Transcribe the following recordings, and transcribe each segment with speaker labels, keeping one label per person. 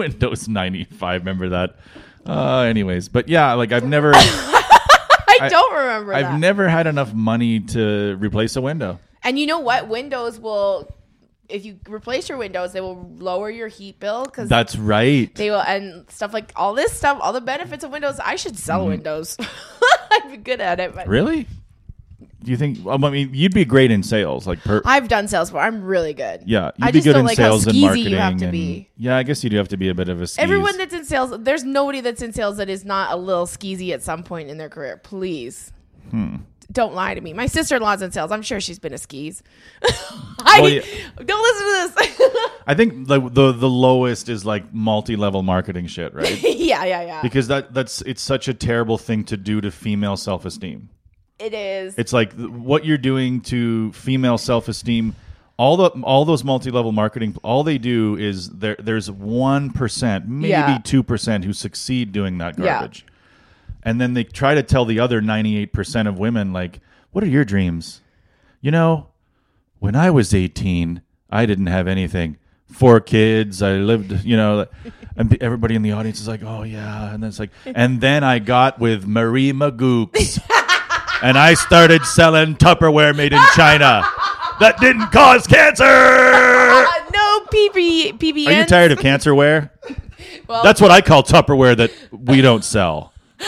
Speaker 1: Windows 95. Remember that? Uh, anyways, but yeah, like I've never,
Speaker 2: I, don't remember
Speaker 1: I've
Speaker 2: that.
Speaker 1: never had enough money to replace a window.
Speaker 2: and you know what? Windows will, if you replace your windows, they will lower your heat bill because
Speaker 1: That's right.
Speaker 2: they will, and stuff like all this stuff, all the benefits of Windows. I should sell Windows. I'd be good at it, but.
Speaker 1: Really? Do you think? I mean, you'd be great in sales, like per.
Speaker 2: I've done sales before. I'm really good.
Speaker 1: yeah, you'd
Speaker 2: I
Speaker 1: be
Speaker 2: just
Speaker 1: good
Speaker 2: don't
Speaker 1: in
Speaker 2: like how
Speaker 1: sales and
Speaker 2: skeezy
Speaker 1: marketing.
Speaker 2: you have to
Speaker 1: and-
Speaker 2: be.
Speaker 1: Yeah, I guess you do have to be a bit of a. Skis.
Speaker 2: Everyone that's in sales, there's nobody that's in sales that is not a little skeezy at some point in their career. Please.
Speaker 1: Hmm.
Speaker 2: Don't lie to me. My sister in law's in sales. I'm sure she's been a skis. I,
Speaker 1: Well, yeah.
Speaker 2: Don't listen to this.
Speaker 1: I think the, the the lowest is like multi-level marketing shit, right?
Speaker 2: yeah, yeah, yeah.
Speaker 1: because that that's it's such a terrible thing to do to female self-esteem.
Speaker 2: It is.
Speaker 1: It's like th- what you're doing to female self-esteem. All the all those multi-level marketing, all they do is there. There's one percent, maybe two percent, who succeed doing that
Speaker 2: Yeah.
Speaker 1: garbage, and then they try to tell the other ninety-eight percent of women, like, "What are your dreams?" You know, when I was eighteen, I didn't have anything. Four kids. I lived, you know, and everybody in the audience is like, "Oh yeah," and then it's like, and then I got with Marie Magooks and I started selling Tupperware made in China that didn't cause cancer.
Speaker 2: No PB PBN.
Speaker 1: Are you tired of cancerware?
Speaker 2: Well,
Speaker 1: That's what I call Tupperware that we don't sell.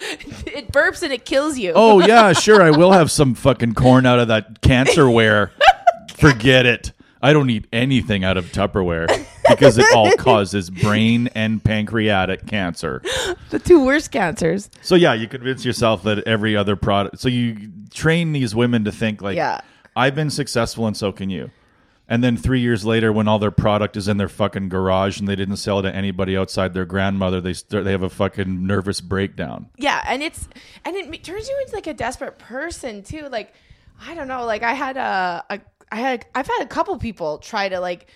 Speaker 2: it burps and it kills you.
Speaker 1: Oh yeah, sure. I will have some fucking corn out of that cancerware. Forget it. I don't eat anything out of Tupperware because it all causes brain and pancreatic cancer.
Speaker 2: the two worst cancers.
Speaker 1: So yeah, you convince yourself that every other product. So you train these women to think like,
Speaker 2: Yeah.
Speaker 1: I've been successful, and so can you. And then three years later, when all their product is in their fucking garage and they didn't sell it to anybody outside their grandmother, they start, they have a fucking nervous breakdown.
Speaker 2: Yeah, and it's and it turns you into like a desperate person too. Like I don't know. Like I had a, a I had I've had a couple people try to like.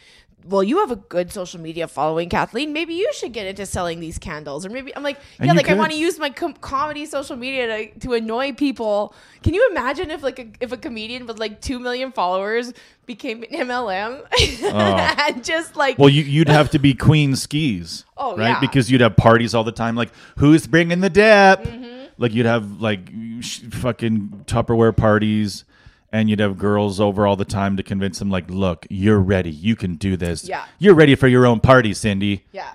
Speaker 2: Well, you have a good social media following, Kathleen. Maybe you should get into selling these candles, or maybe I'm like, yeah, like I want to use my com- comedy social media to, to annoy people. Can you imagine if like a, if a comedian with like two million followers became an MLM and just like
Speaker 1: Oh. Well, you, you'd have to be Queen Skis,
Speaker 2: Oh,
Speaker 1: right?
Speaker 2: yeah.
Speaker 1: Because you'd have parties all the time, like who's bringing the dip?
Speaker 2: Mm-hmm.
Speaker 1: Like you'd have like sh- fucking Tupperware parties, and you'd have girls over all the time to convince them, like, look, you're ready, you can do this.
Speaker 2: Yeah.
Speaker 1: you're ready for your own party, Cindy.
Speaker 2: yeah.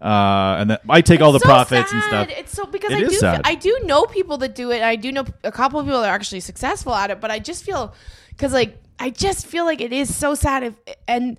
Speaker 1: Uh, and then I take all the
Speaker 2: so
Speaker 1: profits and stuff.
Speaker 2: It's so because
Speaker 1: It
Speaker 2: I do
Speaker 1: sad.
Speaker 2: I do know people that do it. I do know a couple of people that are actually successful at it, but I just feel because like I just feel like it is so sad if and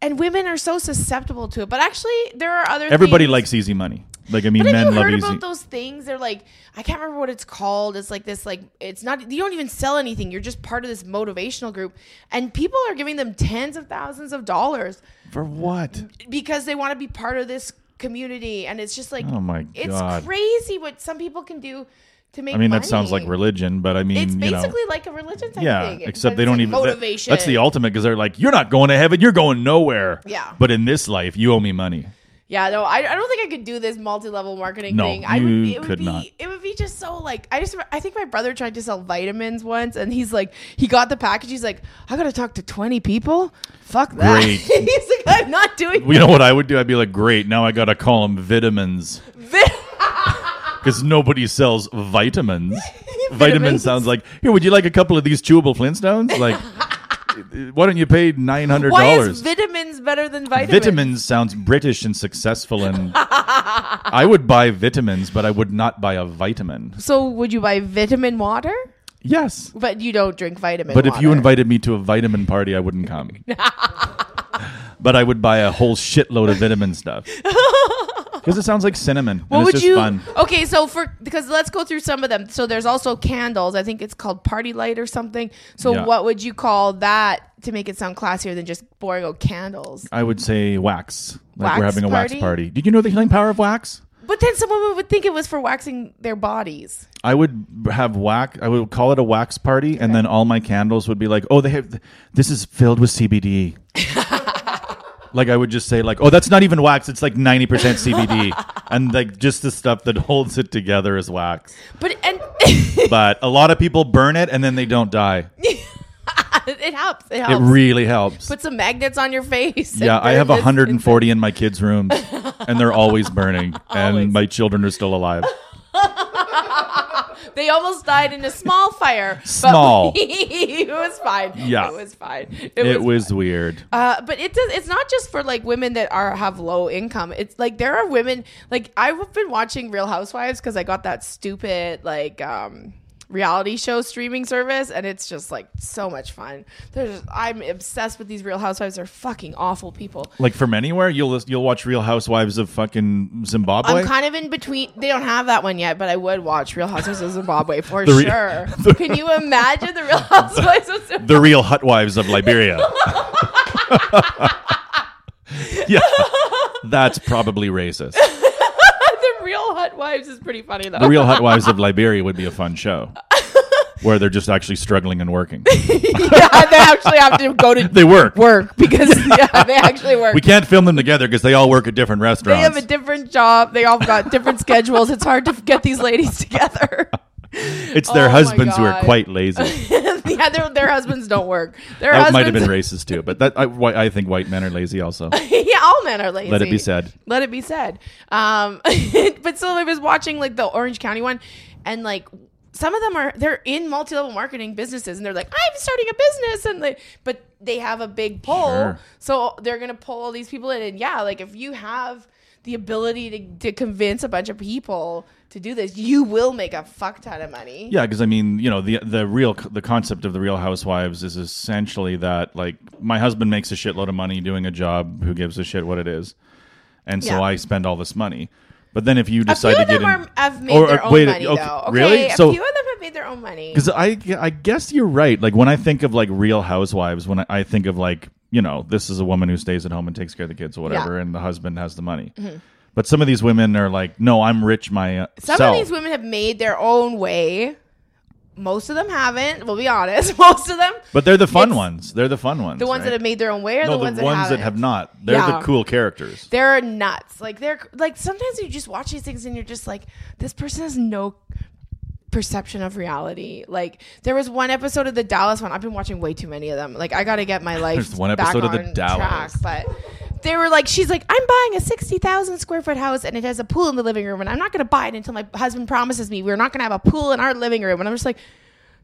Speaker 2: and women are so susceptible to it. But actually, there are other
Speaker 1: Everybody
Speaker 2: things.
Speaker 1: likes easy money. Like I mean,
Speaker 2: But have
Speaker 1: men
Speaker 2: you
Speaker 1: love
Speaker 2: heard
Speaker 1: easy.
Speaker 2: about those things? They're like I can't remember what it's called. It's like this like it's not you don't even sell anything. You're just part of this motivational group, and people are giving them tens of thousands of dollars
Speaker 1: For what?
Speaker 2: because they want to be part of this community and it's just like
Speaker 1: Oh my
Speaker 2: it's crazy what some people can do to make
Speaker 1: I mean,
Speaker 2: money.
Speaker 1: that sounds like religion, but I mean,
Speaker 2: it's
Speaker 1: you know.
Speaker 2: basically like a religion type
Speaker 1: Yeah,
Speaker 2: thing
Speaker 1: except they don't
Speaker 2: like
Speaker 1: even. that- that's the ultimate because they're like, you're not going to heaven, you're going nowhere.
Speaker 2: Yeah.
Speaker 1: But in this life, you owe me money.
Speaker 2: Yeah no I, I don't think i could do this multi-level marketing
Speaker 1: No,
Speaker 2: thing i would
Speaker 1: you
Speaker 2: be, it would
Speaker 1: could
Speaker 2: be
Speaker 1: not.
Speaker 2: it would be just so like i just i think my brother tried to sell vitamins once and he's like he got the package he's like i gotta talk to 20 people fuck that
Speaker 1: Great.
Speaker 2: he's like i'm not doing
Speaker 1: you know what I would do? I'd be like, great, now I got to call them vitamins because nobody sells vitamins. Vitamin
Speaker 2: Vitamins.
Speaker 1: sounds like, here, would you like a couple of these chewable Flintstones? Like, why don't you pay $900?
Speaker 2: why is vitamins better than vitamins
Speaker 1: Vitamins sounds British and successful, and I would buy vitamins, but I would not buy a vitamin.
Speaker 2: so would you buy vitamin water
Speaker 1: Yes,
Speaker 2: but you don't drink vitamin
Speaker 1: but if you
Speaker 2: water.
Speaker 1: invited me to a vitamin party, I wouldn't come. but I would buy a whole shitload of vitamin stuff because it sounds like cinnamon.
Speaker 2: What
Speaker 1: and
Speaker 2: would
Speaker 1: just
Speaker 2: you?
Speaker 1: fun.
Speaker 2: Okay, so for because let's go through some of them. So there's also candles. I think it's called PartyLite or something. So
Speaker 1: Yeah.
Speaker 2: what would you call that to make it sound classier than just boring old candles?
Speaker 1: I would say wax. Like we're having a wax
Speaker 2: party?
Speaker 1: party. Did you know the healing power of wax?
Speaker 2: But then some women would think it was for waxing their bodies.
Speaker 1: I would have wax. I would call it a wax party, and then all my candles would be like, "Oh, they have this is filled with CBD." like I would just say, like, "Oh, that's not even wax; it's like ninety percent CBD," and like just the stuff that holds it together is wax.
Speaker 2: But and
Speaker 1: But a lot of people burn it, and then they don't die.
Speaker 2: it helps. It
Speaker 1: It really helps.
Speaker 2: Put some magnets on your face.
Speaker 1: yeah, I have 140 in my kids' rooms, and they're always burning,
Speaker 2: Always.
Speaker 1: and my children are still alive.
Speaker 2: They almost died in a small fire. but
Speaker 1: Small.
Speaker 2: it was fine.
Speaker 1: Yeah.
Speaker 2: it was fine. It,
Speaker 1: It
Speaker 2: was.
Speaker 1: was weird.
Speaker 2: Uh, but it does. It's not just for like women that are have low income. It's like there are women. Like I've been watching Real Housewives because I got that stupid like um reality show streaming service, and it's just like so much fun. There's I'm obsessed with these Real Housewives. They're fucking awful people.
Speaker 1: Like from anywhere, you'll you'll watch Real Housewives of fucking Zimbabwe.
Speaker 2: I'm kind of in between. They don't have that one yet, but I would watch Real Housewives of Zimbabwe for
Speaker 1: re-
Speaker 2: sure. Can you imagine the Real Housewives of Zimbabwe?
Speaker 1: the real Hutwives of Liberia. yeah, that's probably racist.
Speaker 2: Housewives is pretty funny though.
Speaker 1: The real Hutwives of Liberia would be a fun show, where they're just actually struggling and working.
Speaker 2: yeah, they actually have to go to
Speaker 1: They work.
Speaker 2: work because yeah, they actually work.
Speaker 1: We can't film them together because they all work at different restaurants.
Speaker 2: they have a different job. They all got different schedules. It's hard to get these ladies together.
Speaker 1: It's their
Speaker 2: Oh
Speaker 1: husbands who are quite lazy.
Speaker 2: yeah, their, their husbands don't work. Their
Speaker 1: That
Speaker 2: husbands,
Speaker 1: might have been racist too, but that I, I think white men are lazy also.
Speaker 2: yeah, all men are lazy.
Speaker 1: Let it be said.
Speaker 2: Let it be said. Um, but so I was watching like the Orange County one, and like some of them are they're in multi-level marketing businesses, and they're like, I'm starting a business, and like, but they have a big pull,
Speaker 1: Sure.
Speaker 2: so they're gonna pull all these people in, and yeah, like if you have the ability to, to convince a bunch of people to do this, you will make a fuck ton of money.
Speaker 1: Yeah, because I mean, you know, the the real the concept of the Real Housewives is essentially that like my husband makes a shitload of money doing a job. Who gives a shit what it is? And so
Speaker 2: Yeah.
Speaker 1: I spend all this money. But then if you decide to get in,
Speaker 2: are, have made
Speaker 1: Or-
Speaker 2: their own
Speaker 1: wait,
Speaker 2: money,
Speaker 1: okay,
Speaker 2: though. Okay,
Speaker 1: really?
Speaker 2: a
Speaker 1: So-
Speaker 2: few of them have made their own money.
Speaker 1: because I I guess you're right. Like when I think of like Real Housewives, when I, I think of like you know this is a woman who stays at home and takes care of the kids or whatever,
Speaker 2: Yeah.
Speaker 1: and the husband has the money. Mm-hmm. But some of these women are like, no, I'm rich myself.
Speaker 2: Uh, some of these women have made their own way. Most of them haven't. We'll be honest. Most of them,
Speaker 1: but they're the fun
Speaker 2: It's-
Speaker 1: ones. They're the fun ones.
Speaker 2: the ones that have made their own way, are
Speaker 1: no,
Speaker 2: the ones, that, haven't.
Speaker 1: have not. They're
Speaker 2: Yeah.
Speaker 1: the cool characters.
Speaker 2: They're nuts. Like they're like sometimes you just watch these things and you're just like, this person has no perception of reality. Like there was one episode of the Dallas one. I've been watching way too many of them. Like I got to get my life.
Speaker 1: There's one
Speaker 2: back
Speaker 1: episode of the Dallas.
Speaker 2: track, but. They were like, she's like, I'm buying a 60,000 square foot house and it has a pool in the living room and I'm not going to buy it until my husband promises me we're not going to have a pool in our living room. And I'm just like,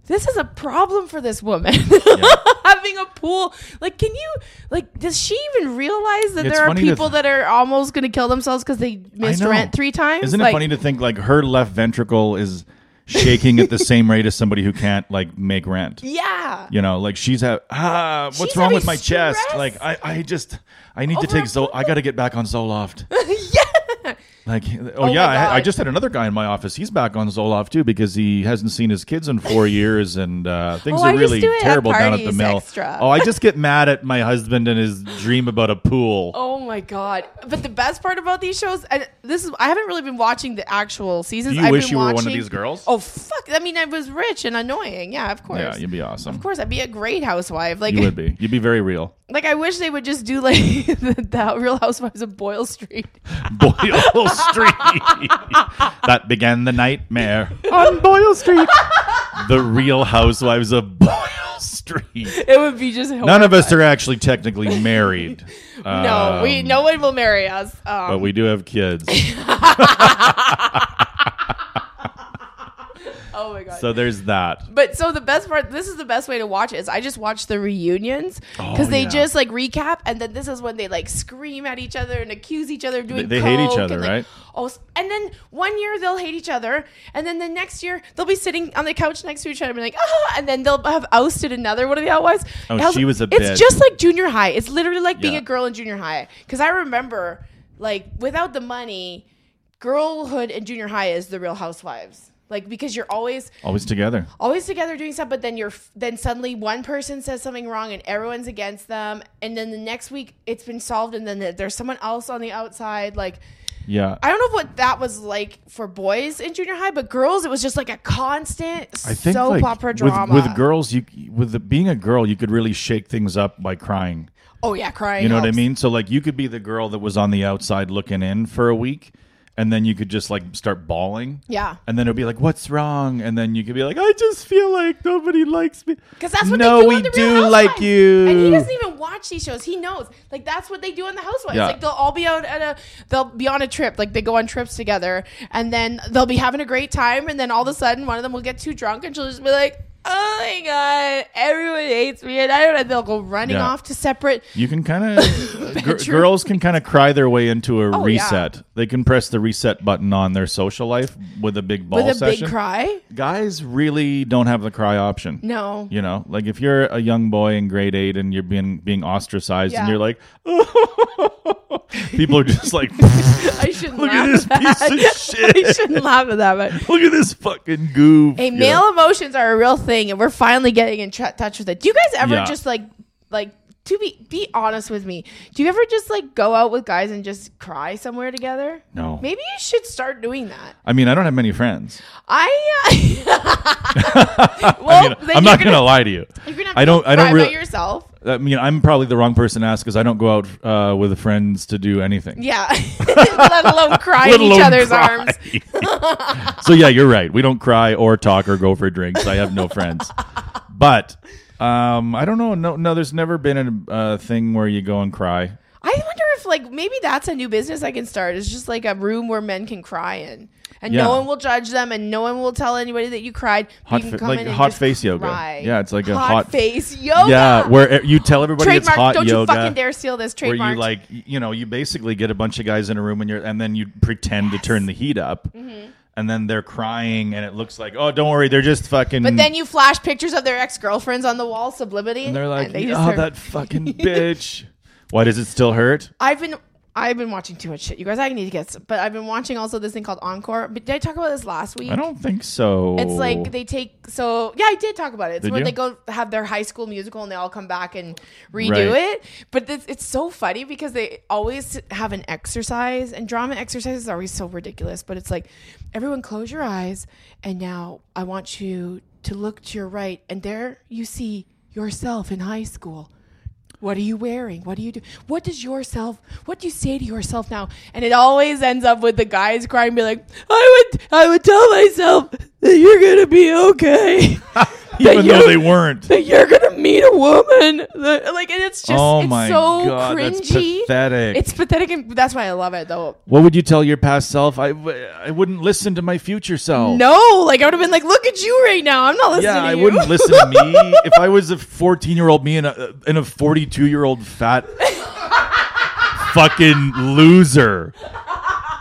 Speaker 2: this is a problem for this woman having a pool. Like, can you, like, does she even realize that
Speaker 1: It's
Speaker 2: there are people
Speaker 1: th-
Speaker 2: that are almost going to kill themselves because they missed rent three times?
Speaker 1: Isn't it
Speaker 2: Like,
Speaker 1: funny to think like her left ventricle is shaking at the same rate as somebody who can't like make rent?
Speaker 2: Yeah.
Speaker 1: You know, like she's at ah, what's
Speaker 2: She's
Speaker 1: wrong with my chest? Like I, I just I need to take
Speaker 2: a
Speaker 1: Zo. I got to get back on Zoloft. Like oh,
Speaker 2: my
Speaker 1: yeah, I, I just had another guy in my office. He's back on Zoloft too because he hasn't seen his kids in four years, and uh, things
Speaker 2: Oh,
Speaker 1: are
Speaker 2: I
Speaker 1: really
Speaker 2: it at
Speaker 1: terrible down at the mill.
Speaker 2: extra.
Speaker 1: Oh, I just get mad at my husband and his dream about a pool.
Speaker 2: Oh my god! But the best part about these shows, and this is, I haven't really been watching the actual seasons.
Speaker 1: Do you
Speaker 2: I've
Speaker 1: wish
Speaker 2: been
Speaker 1: you were one of
Speaker 2: watching-
Speaker 1: these girls?
Speaker 2: Oh fuck! I mean, I was rich and annoying. Yeah, of course.
Speaker 1: yeah, you'd be awesome.
Speaker 2: Of course, I'd be a great housewife. Like,
Speaker 1: You would be. You'd be very real.
Speaker 2: Like I wish they would just do like the, the Real Housewives of Boyle Street.
Speaker 1: Boyle Street. that began the nightmare on Boyle Street. the Real Housewives of Boyle Street.
Speaker 2: It would be just
Speaker 1: None of us are actually technically married.
Speaker 2: No, we
Speaker 1: Um,
Speaker 2: no one will marry us. Um,
Speaker 1: But we do have kids.
Speaker 2: oh my god.
Speaker 1: So there's that.
Speaker 2: But so the best part, this is the best way to watch it. Is I just watch the reunions because
Speaker 1: Oh,
Speaker 2: they
Speaker 1: yeah.
Speaker 2: just like recap, and then this is when they like scream at each other and accuse each other of doing.
Speaker 1: They- they hate each other,
Speaker 2: and, like,
Speaker 1: right?
Speaker 2: Oh, and then one year they'll hate each other, and then the next year they'll be sitting on the couch next to each other, and be like, ah, and then they'll have ousted another one of the outwives.
Speaker 1: Oh,
Speaker 2: It
Speaker 1: she was a
Speaker 2: It's
Speaker 1: bitch.
Speaker 2: just like junior high. It's literally like being
Speaker 1: Yeah.
Speaker 2: a girl in junior high. Because I remember, like, without the money, girlhood in junior high is the Real Housewives. Like because you're always
Speaker 1: Always together.
Speaker 2: always together doing stuff but then you're then suddenly one person says something wrong and everyone's against them and then the next week it's been solved and then there's someone else on the outside like
Speaker 1: Yeah.
Speaker 2: i don't know what that was like for boys in junior high but girls it was just like a constant
Speaker 1: I think
Speaker 2: soap
Speaker 1: like,
Speaker 2: opera
Speaker 1: with,
Speaker 2: drama
Speaker 1: with girls, you with the, being a girl, you could really shake things up by crying.
Speaker 2: oh yeah crying
Speaker 1: You know what I mean? So like you could be the girl that was on the outside looking in for a week, and then you could just like start bawling.
Speaker 2: Yeah.
Speaker 1: And then it'll be like, "What's wrong?" And then you could be like, "I just feel like nobody likes me."
Speaker 2: Because that's what
Speaker 1: no,
Speaker 2: they do
Speaker 1: we
Speaker 2: on the
Speaker 1: do
Speaker 2: Real
Speaker 1: like you.
Speaker 2: And he doesn't even watch these shows. He knows. Like that's what they do on the Housewives.
Speaker 1: Yeah.
Speaker 2: Like they'll all be out at a they'll be on a trip. Like they go on trips together and then they'll be having a great time and then all of a sudden one of them will get too drunk and she'll just be like, Oh my god, everyone hates me and I don't know. They'll go running
Speaker 1: Yeah.
Speaker 2: off to separate
Speaker 1: You can kind of
Speaker 2: Bedroom.
Speaker 1: girls can kind of cry their way into a
Speaker 2: Oh, yeah.
Speaker 1: reset. They can press the reset button on their social life with a big ball
Speaker 2: with a
Speaker 1: session.
Speaker 2: big cry.
Speaker 1: Guys really don't have the cry option.
Speaker 2: No.
Speaker 1: You know, like if you're a young boy in grade eight and you're being being ostracized and
Speaker 2: Yeah.
Speaker 1: you're like, people are just like,
Speaker 2: I shouldn't
Speaker 1: look at this piece of shit.
Speaker 2: I shouldn't laugh at that, but
Speaker 1: Look at this fucking goof.
Speaker 2: Hey, male emotions are a real thing, and we're finally getting in touch with it. Do you guys ever
Speaker 1: Yeah.
Speaker 2: just like, like, to be be honest with me? Do you ever just like go out with guys and just cry somewhere together?
Speaker 1: No.
Speaker 2: Maybe you should start doing that.
Speaker 1: I mean, I don't have many friends.
Speaker 2: I. Uh, well,
Speaker 1: I mean,
Speaker 2: you're
Speaker 1: not gonna, lie to you.
Speaker 2: You're gonna have
Speaker 1: I don't. I don't really.
Speaker 2: yourself.
Speaker 1: I mean, I'm probably the wrong person to ask because I don't go out uh, with friends to do anything.
Speaker 2: Yeah, let alone cry
Speaker 1: Let
Speaker 2: in each other's
Speaker 1: cry.
Speaker 2: arms.
Speaker 1: so yeah, you're right. We don't cry or talk or go for drinks. I have no friends. But um, I don't know. No, no. There's never been a uh, thing where you go and cry.
Speaker 2: I wonder if like maybe that's a new business I can start. It's just like a room where men can cry in, and
Speaker 1: Yeah.
Speaker 2: no one will judge them, and no one will tell anybody that you cried.
Speaker 1: Hot
Speaker 2: you
Speaker 1: fa-
Speaker 2: can come
Speaker 1: like
Speaker 2: in and
Speaker 1: hot
Speaker 2: just
Speaker 1: face yoga.
Speaker 2: cry.
Speaker 1: Yeah, it's like a
Speaker 2: hot,
Speaker 1: hot-
Speaker 2: face yoga.
Speaker 1: Yeah, where you tell everybody
Speaker 2: trademark.
Speaker 1: it's hot
Speaker 2: Don't
Speaker 1: yoga.
Speaker 2: you fucking dare steal this
Speaker 1: where
Speaker 2: trademark.
Speaker 1: you like you know you basically get a bunch of guys in a room and you're and then you pretend to turn the heat up
Speaker 2: Mm-hmm.
Speaker 1: and then they're crying and it looks like oh don't worry they're just fucking
Speaker 2: but then you flash pictures of their ex girlfriends on the wall, sublimity,
Speaker 1: and they're like
Speaker 2: they just
Speaker 1: oh that fucking bitch why does it still hurt
Speaker 2: I've been I've been watching too much shit. You guys, I need to get. Some, but I've been watching also this thing called Encore. But did I talk about this last week?
Speaker 1: I don't think so
Speaker 2: It's like they take so yeah, I did talk about it. It's
Speaker 1: Did
Speaker 2: when
Speaker 1: you?
Speaker 2: they go have their high school musical and they all come back and redo
Speaker 1: Right.
Speaker 2: it. But it's, it's so funny because they always have an exercise and drama exercises are always so ridiculous. But it's like everyone close your eyes and now I want you to look to your right and there you see yourself in high school. What are you wearing? What do you do? What does yourself? What do you say to yourself now? And it always ends up with the guys crying, be like, "I would, I would tell myself that you're gonna be okay,
Speaker 1: even though they weren't
Speaker 2: that you're gonna meet a woman." That- Like, and it's just,
Speaker 1: oh
Speaker 2: it's
Speaker 1: my
Speaker 2: so
Speaker 1: god
Speaker 2: cringy.
Speaker 1: that's pathetic
Speaker 2: It's pathetic, and that's why I love it, though.
Speaker 1: what would you tell your past self I, w- I wouldn't listen to my future self
Speaker 2: No, like I would have been like, "Look at you right now. I'm not listening
Speaker 1: Yeah,
Speaker 2: to
Speaker 1: I
Speaker 2: you."
Speaker 1: wouldn't listen to me if I was a 14 year old me and a and a 42 year old fat fucking loser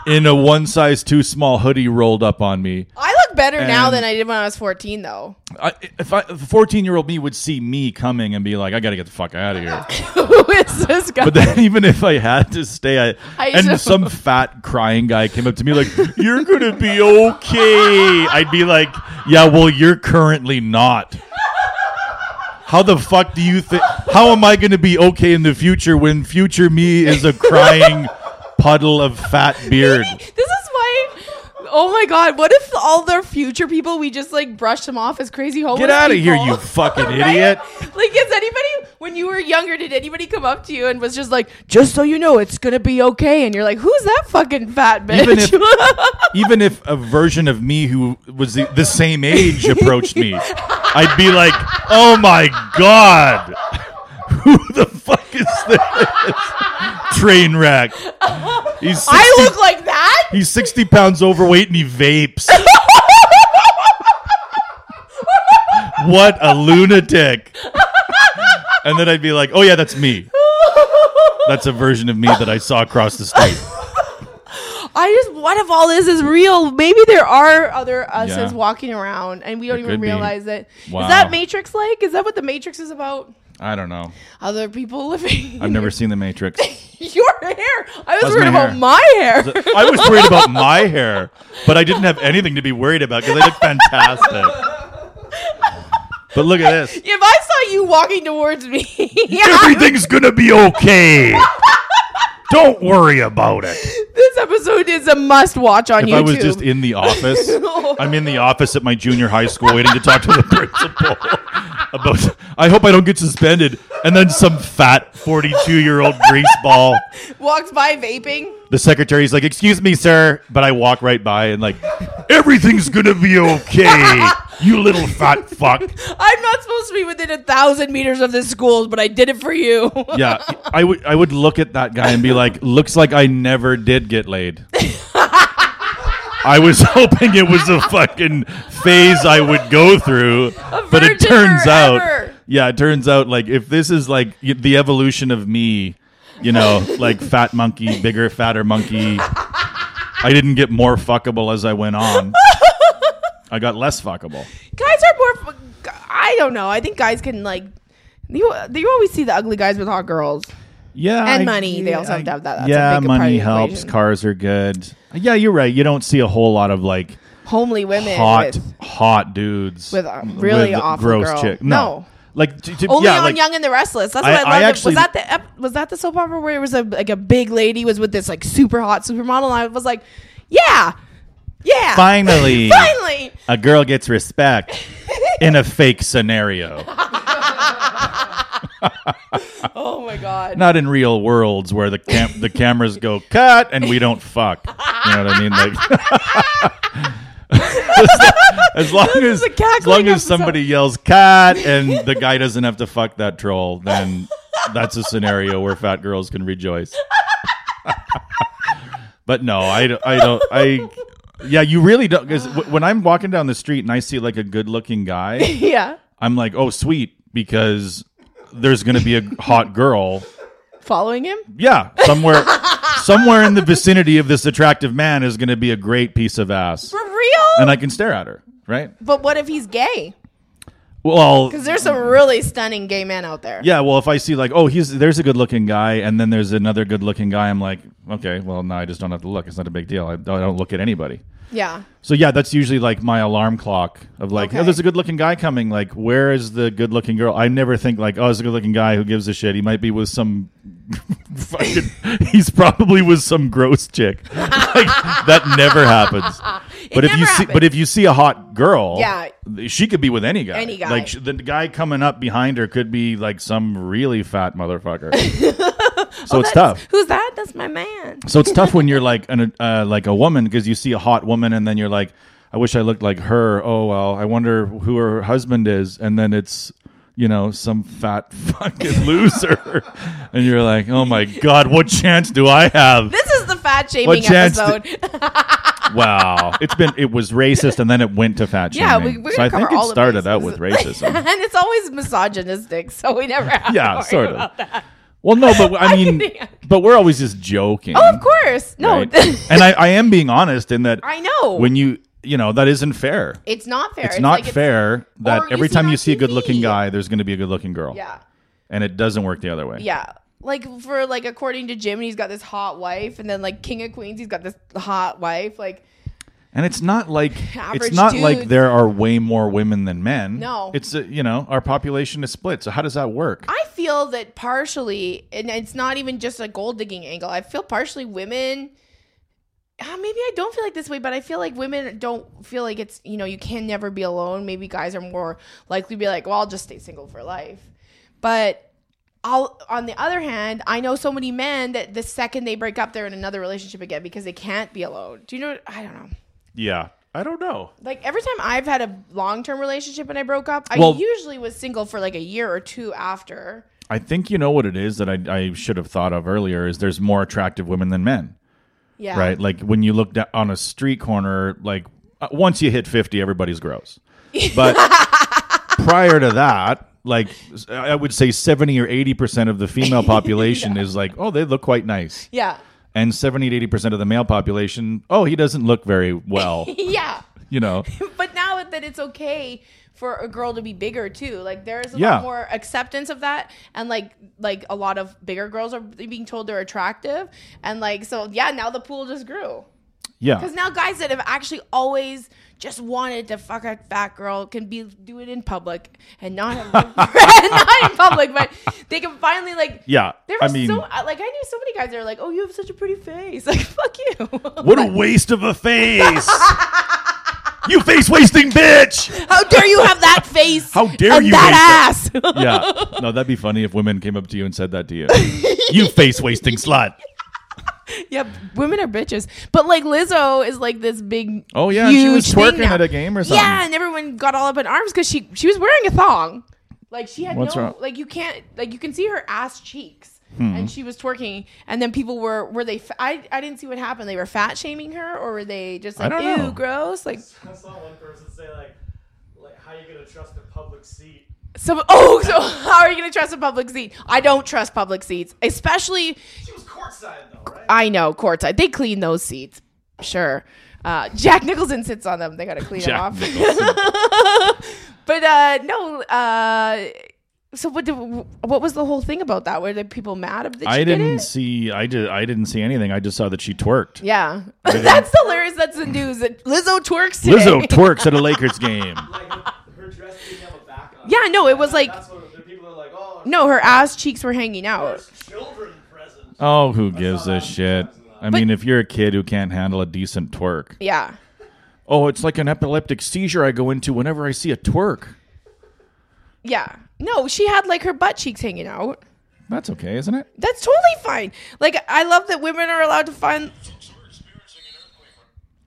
Speaker 1: in a one size too small hoodie rolled up on me.
Speaker 2: I better now than I did when I was 14, though.
Speaker 1: I, if I, if a 14 year old me would see me coming and be like, I got to get the fuck out of here.
Speaker 2: Who is this guy?
Speaker 1: But then even if I had to stay, I,
Speaker 2: I
Speaker 1: and
Speaker 2: know.
Speaker 1: some fat crying guy came up to me like, "You're gonna be okay," I'd be like, "Yeah, well, you're currently not." How the fuck do you think? How am I gonna be okay in the future when future me is a crying puddle of fat beard?
Speaker 2: This is why. Oh my god! What if all their future people we just like brushed them off as crazy homeless?
Speaker 1: Get out of here, you fucking idiot!
Speaker 2: Like, is anybody when you were younger? Did anybody come up to you and was just like, "Just so you know, it's gonna be okay"? And you're like, "Who's that fucking fat bitch?"
Speaker 1: Even if- Even if a version of me who was the, the same age approached me, I'd be like, "Oh my god, who the fuck is this train wreck?" He's 60,
Speaker 2: I look like.
Speaker 1: He's sixty pounds overweight and he vapes. what a lunatic! And then I'd be like, "Oh yeah, that's me. That's a version of me that I saw across the street."
Speaker 2: I just, what if all this is real? Maybe there are other us's
Speaker 1: Yeah.
Speaker 2: walking around and we don't
Speaker 1: There
Speaker 2: even
Speaker 1: could be.
Speaker 2: realize it. Is
Speaker 1: Wow.
Speaker 2: that Matrix like? Is that what the Matrix is about?
Speaker 1: I don't know.
Speaker 2: Other people living.
Speaker 1: I've never seen The Matrix.
Speaker 2: your hair. I was
Speaker 1: How's
Speaker 2: worried
Speaker 1: my
Speaker 2: about
Speaker 1: hair?
Speaker 2: my hair.
Speaker 1: I was worried about my hair, but I didn't have anything to be worried about because they look fantastic. But look at this.
Speaker 2: if I saw you walking towards me,
Speaker 1: Everything's gonna be okay. Don't worry about it.
Speaker 2: this episode is a must watch on
Speaker 1: If
Speaker 2: YouTube.
Speaker 1: I was just in the office, I'm in the office at my junior high school waiting to talk to the principal. About I hope I don't get suspended. And then some fat 42 year old grease ball.
Speaker 2: Walks by vaping.
Speaker 1: The secretary's like, "Excuse me, sir," but I walk right by and like, everything's gonna be okay. You little fat fuck.
Speaker 2: I'm not supposed to be within a thousand meters of this school, but I did it for you.
Speaker 1: Yeah, I would I would look at that guy and be like, "Looks like I never did get laid." I was hoping it was a fucking phase I would go through, but it turns out, yeah, it turns out like if this is like the evolution of me, you know, like fat monkey, bigger, fatter monkey. I didn't get more fuckable as I went on. I got less fuckable.
Speaker 2: guys are more. I don't know. I think guys can like. You, you always see the ugly guys with hot girls.
Speaker 1: Yeah,
Speaker 2: And
Speaker 1: I-
Speaker 2: money. They also
Speaker 1: I-
Speaker 2: have to have that. That's a
Speaker 1: yeah, money helps.
Speaker 2: equation.
Speaker 1: Cars are good. Yeah, you're right. You don't see a whole lot of like
Speaker 2: Homely women
Speaker 1: hot,
Speaker 2: with
Speaker 1: hot dudes
Speaker 2: with uh, a really
Speaker 1: with
Speaker 2: awful
Speaker 1: gross
Speaker 2: girl.
Speaker 1: chick.
Speaker 2: No.
Speaker 1: No, like to, to-
Speaker 2: only
Speaker 1: yeah,
Speaker 2: on
Speaker 1: like,
Speaker 2: Young and the Restless. That's what I,
Speaker 1: I
Speaker 2: loved.
Speaker 1: actually-
Speaker 2: was that the ep- was that the soap opera where it was a like a big lady was with this like super hot supermodel? And I was like, yeah, yeah,
Speaker 1: finally,
Speaker 2: finally.
Speaker 1: a girl gets respect in a fake scenario,
Speaker 2: Oh my god.
Speaker 1: not in real worlds where the cam- the cameras go cut and we don't fuck. You know what I mean? Like. as long
Speaker 2: This
Speaker 1: as,
Speaker 2: is a cackling
Speaker 1: as long as
Speaker 2: episode.
Speaker 1: somebody yells cat and the guy doesn't have to fuck that troll, then that's a scenario where fat girls can rejoice. but no, I, I don't. I yeah, you really don't. Because when I'm walking down the street and I see like a good looking guy,
Speaker 2: yeah,
Speaker 1: I'm like, oh sweet, because there's going to be a hot girl.
Speaker 2: following him.
Speaker 1: Yeah, somewhere, somewhere in the vicinity of this attractive man is going to be a great piece of ass,
Speaker 2: For real?
Speaker 1: and I can stare at her. Right.
Speaker 2: but what if he's gay?
Speaker 1: Well,
Speaker 2: Because there's some really stunning gay men out there.
Speaker 1: Yeah, well, if I see like, oh, he's there's a good looking guy, and then there's another good looking guy, I'm like, okay, well, no, I just don't have to look. It's not a big deal. I I don't look at anybody.
Speaker 2: Yeah.
Speaker 1: So yeah, that's usually like my alarm clock of like, oh,
Speaker 2: Okay.
Speaker 1: oh, there's a good looking guy coming. Like, where is the good looking girl? I never think like, oh, there's a good looking guy who gives a shit. He might be with some fucking. he's probably with some gross chick. like, that never happens. But if you
Speaker 2: never
Speaker 1: see,
Speaker 2: happens.
Speaker 1: but if you see a hot girl,
Speaker 2: Yeah.
Speaker 1: she could be with any guy.
Speaker 2: Any guy.
Speaker 1: Like sh- the guy coming up behind her could be like some really fat motherfucker. So it's tough.
Speaker 2: Who's that? That's my man.
Speaker 1: So it's tough when you're like an uh, like a woman because you see a hot woman and then you're like, I wish I looked like her. Oh well, I wonder who her husband is, and then it's you know some fat fucking loser, and you're like, oh my god, what chance do I have?
Speaker 2: This is the fat shaming episode.
Speaker 1: Wow, it's been it was racist and then it went to fat
Speaker 2: Yeah,
Speaker 1: shaming.
Speaker 2: we- we're
Speaker 1: so I think it started out with racism.
Speaker 2: and it's always misogynistic, so we never have
Speaker 1: Yeah, sort of. Well, no, but I mean, but we're always just joking.
Speaker 2: Oh, of course. No,
Speaker 1: right? and I, I am being honest in that
Speaker 2: I know.
Speaker 1: when you you know that isn't fair.
Speaker 2: it's not fair.
Speaker 1: It's, not
Speaker 2: like
Speaker 1: fair that
Speaker 2: or you
Speaker 1: every time you see a good looking guy, there's going to be a good looking girl.
Speaker 2: Yeah.
Speaker 1: And it doesn't work the other way.
Speaker 2: Yeah. Like for like according to Jim, he's got this hot wife, and then like King of Queens, he's got this hot wife. Like
Speaker 1: And it's not like
Speaker 2: Average
Speaker 1: it's not like there are way more women than men.
Speaker 2: No.
Speaker 1: It's a, you know, our population is split. So how does that work?
Speaker 2: I feel that partially, and it's not even just a gold digging angle. I feel partially women. Uh, maybe I don't feel like this way, but I feel like women don't feel like it's you know you can never be alone. Maybe guys are more likely to be like, well, I'll just stay single for life. But I'll on the other hand, I know so many men that the second they break up, they're in another relationship again because they can't be alone. Do you know? I don't know.
Speaker 1: Yeah. I don't know.
Speaker 2: Like every time I've had a long term relationship and I broke up, I
Speaker 1: Well-
Speaker 2: usually was single for like a year or two after.
Speaker 1: I think you know what it is that I, I should have thought of earlier is there's more attractive women than men.
Speaker 2: Yeah.
Speaker 1: right? Like when you look da- on a street corner, like uh, once you hit 50, everybody's gross. But prior to that, like s- I would say 70 or 80% of the female population is like, oh, they look quite nice.
Speaker 2: Yeah.
Speaker 1: And 70 to 80% of the male population, oh, he doesn't look very well,
Speaker 2: Yeah.
Speaker 1: you know.
Speaker 2: but now that it's okay for a girl to be bigger too like there's a
Speaker 1: Yeah.
Speaker 2: lot more acceptance of that and like like a lot of bigger girls are being told they're attractive and like so yeah now the pool just grew
Speaker 1: Yeah.
Speaker 2: because now guys that have actually always just wanted to fuck a fat girl can be do it in public and not have not in public but they can finally like
Speaker 1: Yeah.
Speaker 2: there
Speaker 1: I mean,
Speaker 2: so uh, like I knew so many guys that are like, "Oh, you have such a pretty face." Like, fuck you.
Speaker 1: what a waste of a face. you face wasting bitch.
Speaker 2: How dare you have that face?
Speaker 1: How dare you
Speaker 2: that ass?
Speaker 1: Yeah, no, that'd be funny if women came up to you and said that to you. you face wasting slut.
Speaker 2: Yeah, women are bitches. But like Lizzo is like this big.
Speaker 1: Oh yeah, she was twerking at a game or something.
Speaker 2: Yeah, and everyone got all up in arms because she she was wearing a thong. Like she had
Speaker 1: What's
Speaker 2: no
Speaker 1: wrong?
Speaker 2: like you can't like you can see her ass cheeks.
Speaker 1: Hmm.
Speaker 2: And she was twerking, and then people were were they? fa- I I didn't see what happened. They were fat shaming her, or were they just like ew,
Speaker 1: know.
Speaker 2: gross? Like
Speaker 3: I saw one person say like, like how are you gonna trust a public seat?
Speaker 2: some. Oh, so how are you gonna trust a public seat? I don't trust public seats, especially
Speaker 3: She was courtside though, right?
Speaker 2: I know courtside. They clean those seats, sure. Uh, Jack Nicholson sits on them. They gotta clean them off. But uh, no. Uh, so what? Did, what was the whole thing about that? Were the people mad that she
Speaker 1: I
Speaker 2: did
Speaker 1: didn't
Speaker 2: it?
Speaker 1: see. I did. I didn't see anything. I just saw that she twerked.
Speaker 2: Yeah, that's hilarious. That's the news. That Lizzo twerks today.
Speaker 1: Lizzo twerks at a Lakers game.
Speaker 3: Like her dress didn't have a back on.
Speaker 2: Yeah, no, it was like
Speaker 3: That's what the people are like. Oh,
Speaker 2: no, her ass cheeks were hanging out.
Speaker 3: there's children present.
Speaker 1: Oh, who gives a shit?
Speaker 3: advertising
Speaker 1: I mean, if you're a kid who can't handle a decent twerk,
Speaker 2: Yeah,
Speaker 1: oh, it's like an epileptic seizure I go into whenever I see a twerk.
Speaker 2: yeah. No, she had like her butt cheeks hanging out.
Speaker 1: That's okay, isn't it?
Speaker 2: That's totally fine. Like I love that women are allowed to find.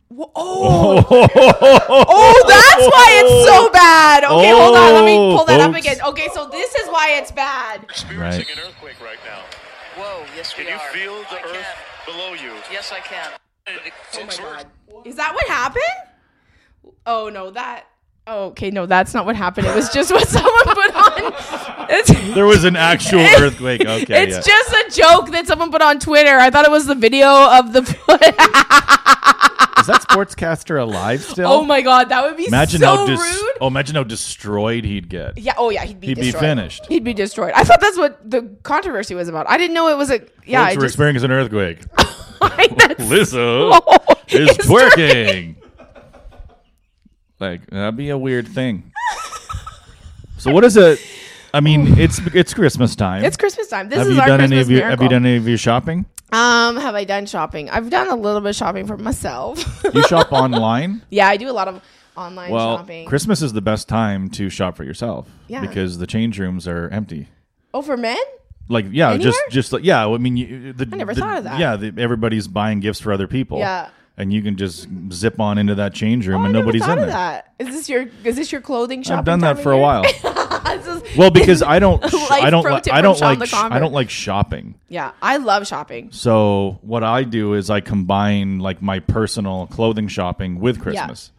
Speaker 2: Wha- Oh, oh, that's why it's so bad. Okay, hold on. Let me pull that up oh,
Speaker 1: folks.
Speaker 2: again. Okay, so this is why it's bad.
Speaker 4: experiencing
Speaker 1: Right.
Speaker 4: an earthquake right now.
Speaker 5: Whoa, yes we
Speaker 4: Can you feel the
Speaker 5: I
Speaker 4: earth
Speaker 5: can.
Speaker 4: below you?
Speaker 5: Yes, I can.
Speaker 2: Oh my god. Is that what happened? Oh no, that. Oh, okay, no, that's not what happened. It was just what someone put on. It's,
Speaker 1: There was an actual earthquake. Okay,
Speaker 2: it's
Speaker 1: yeah.
Speaker 2: just a joke that someone put on Twitter. I thought it was the video of the.
Speaker 1: Is that sportscaster alive still?
Speaker 2: oh my god, that would be
Speaker 1: Imagine
Speaker 2: so
Speaker 1: how dis-
Speaker 2: rude.
Speaker 1: oh, imagine how destroyed he'd get.
Speaker 2: Yeah. Oh yeah, he'd be.
Speaker 1: He'd be finished.
Speaker 2: He'd be destroyed. I thought that's what the controversy was about. I didn't know it was a. Yeah, I
Speaker 1: Folks, we're
Speaker 2: just.
Speaker 1: experiencing an earthquake.
Speaker 2: that's
Speaker 1: Lizzo is
Speaker 2: It's
Speaker 1: twerking. Like that'd be a weird thing. So what is it? I mean, it's it's Christmas time.
Speaker 2: It's Christmas time. This
Speaker 1: have
Speaker 2: is
Speaker 1: you
Speaker 2: our
Speaker 1: done
Speaker 2: Christmas
Speaker 1: any of your
Speaker 2: miracle.
Speaker 1: Have you done any of your shopping?
Speaker 2: Um, have I done shopping? I've done a little bit of shopping for myself.
Speaker 1: You shop online.
Speaker 2: yeah, I do a lot of online
Speaker 1: Well,
Speaker 2: shopping.
Speaker 1: Christmas is the best time to shop for yourself.
Speaker 2: Yeah.
Speaker 1: Because the change rooms are empty.
Speaker 2: oh, for men?
Speaker 1: Like yeah,
Speaker 2: Anywhere?
Speaker 1: just just like yeah. I mean, you, the,
Speaker 2: I never
Speaker 1: the-
Speaker 2: thought of that.
Speaker 1: Yeah, the, everybody's buying gifts for other people.
Speaker 2: Yeah.
Speaker 1: And you can just zip on into that change room
Speaker 2: Oh,
Speaker 1: and nobody's in there.
Speaker 2: that. Is this your is this your clothing shopping?
Speaker 1: I've done that for a while. Well, because I don't, I don't, li- I don't like, sh- I don't like shopping.
Speaker 2: yeah, I love shopping.
Speaker 1: So what I do is I combine like my personal clothing shopping with Christmas.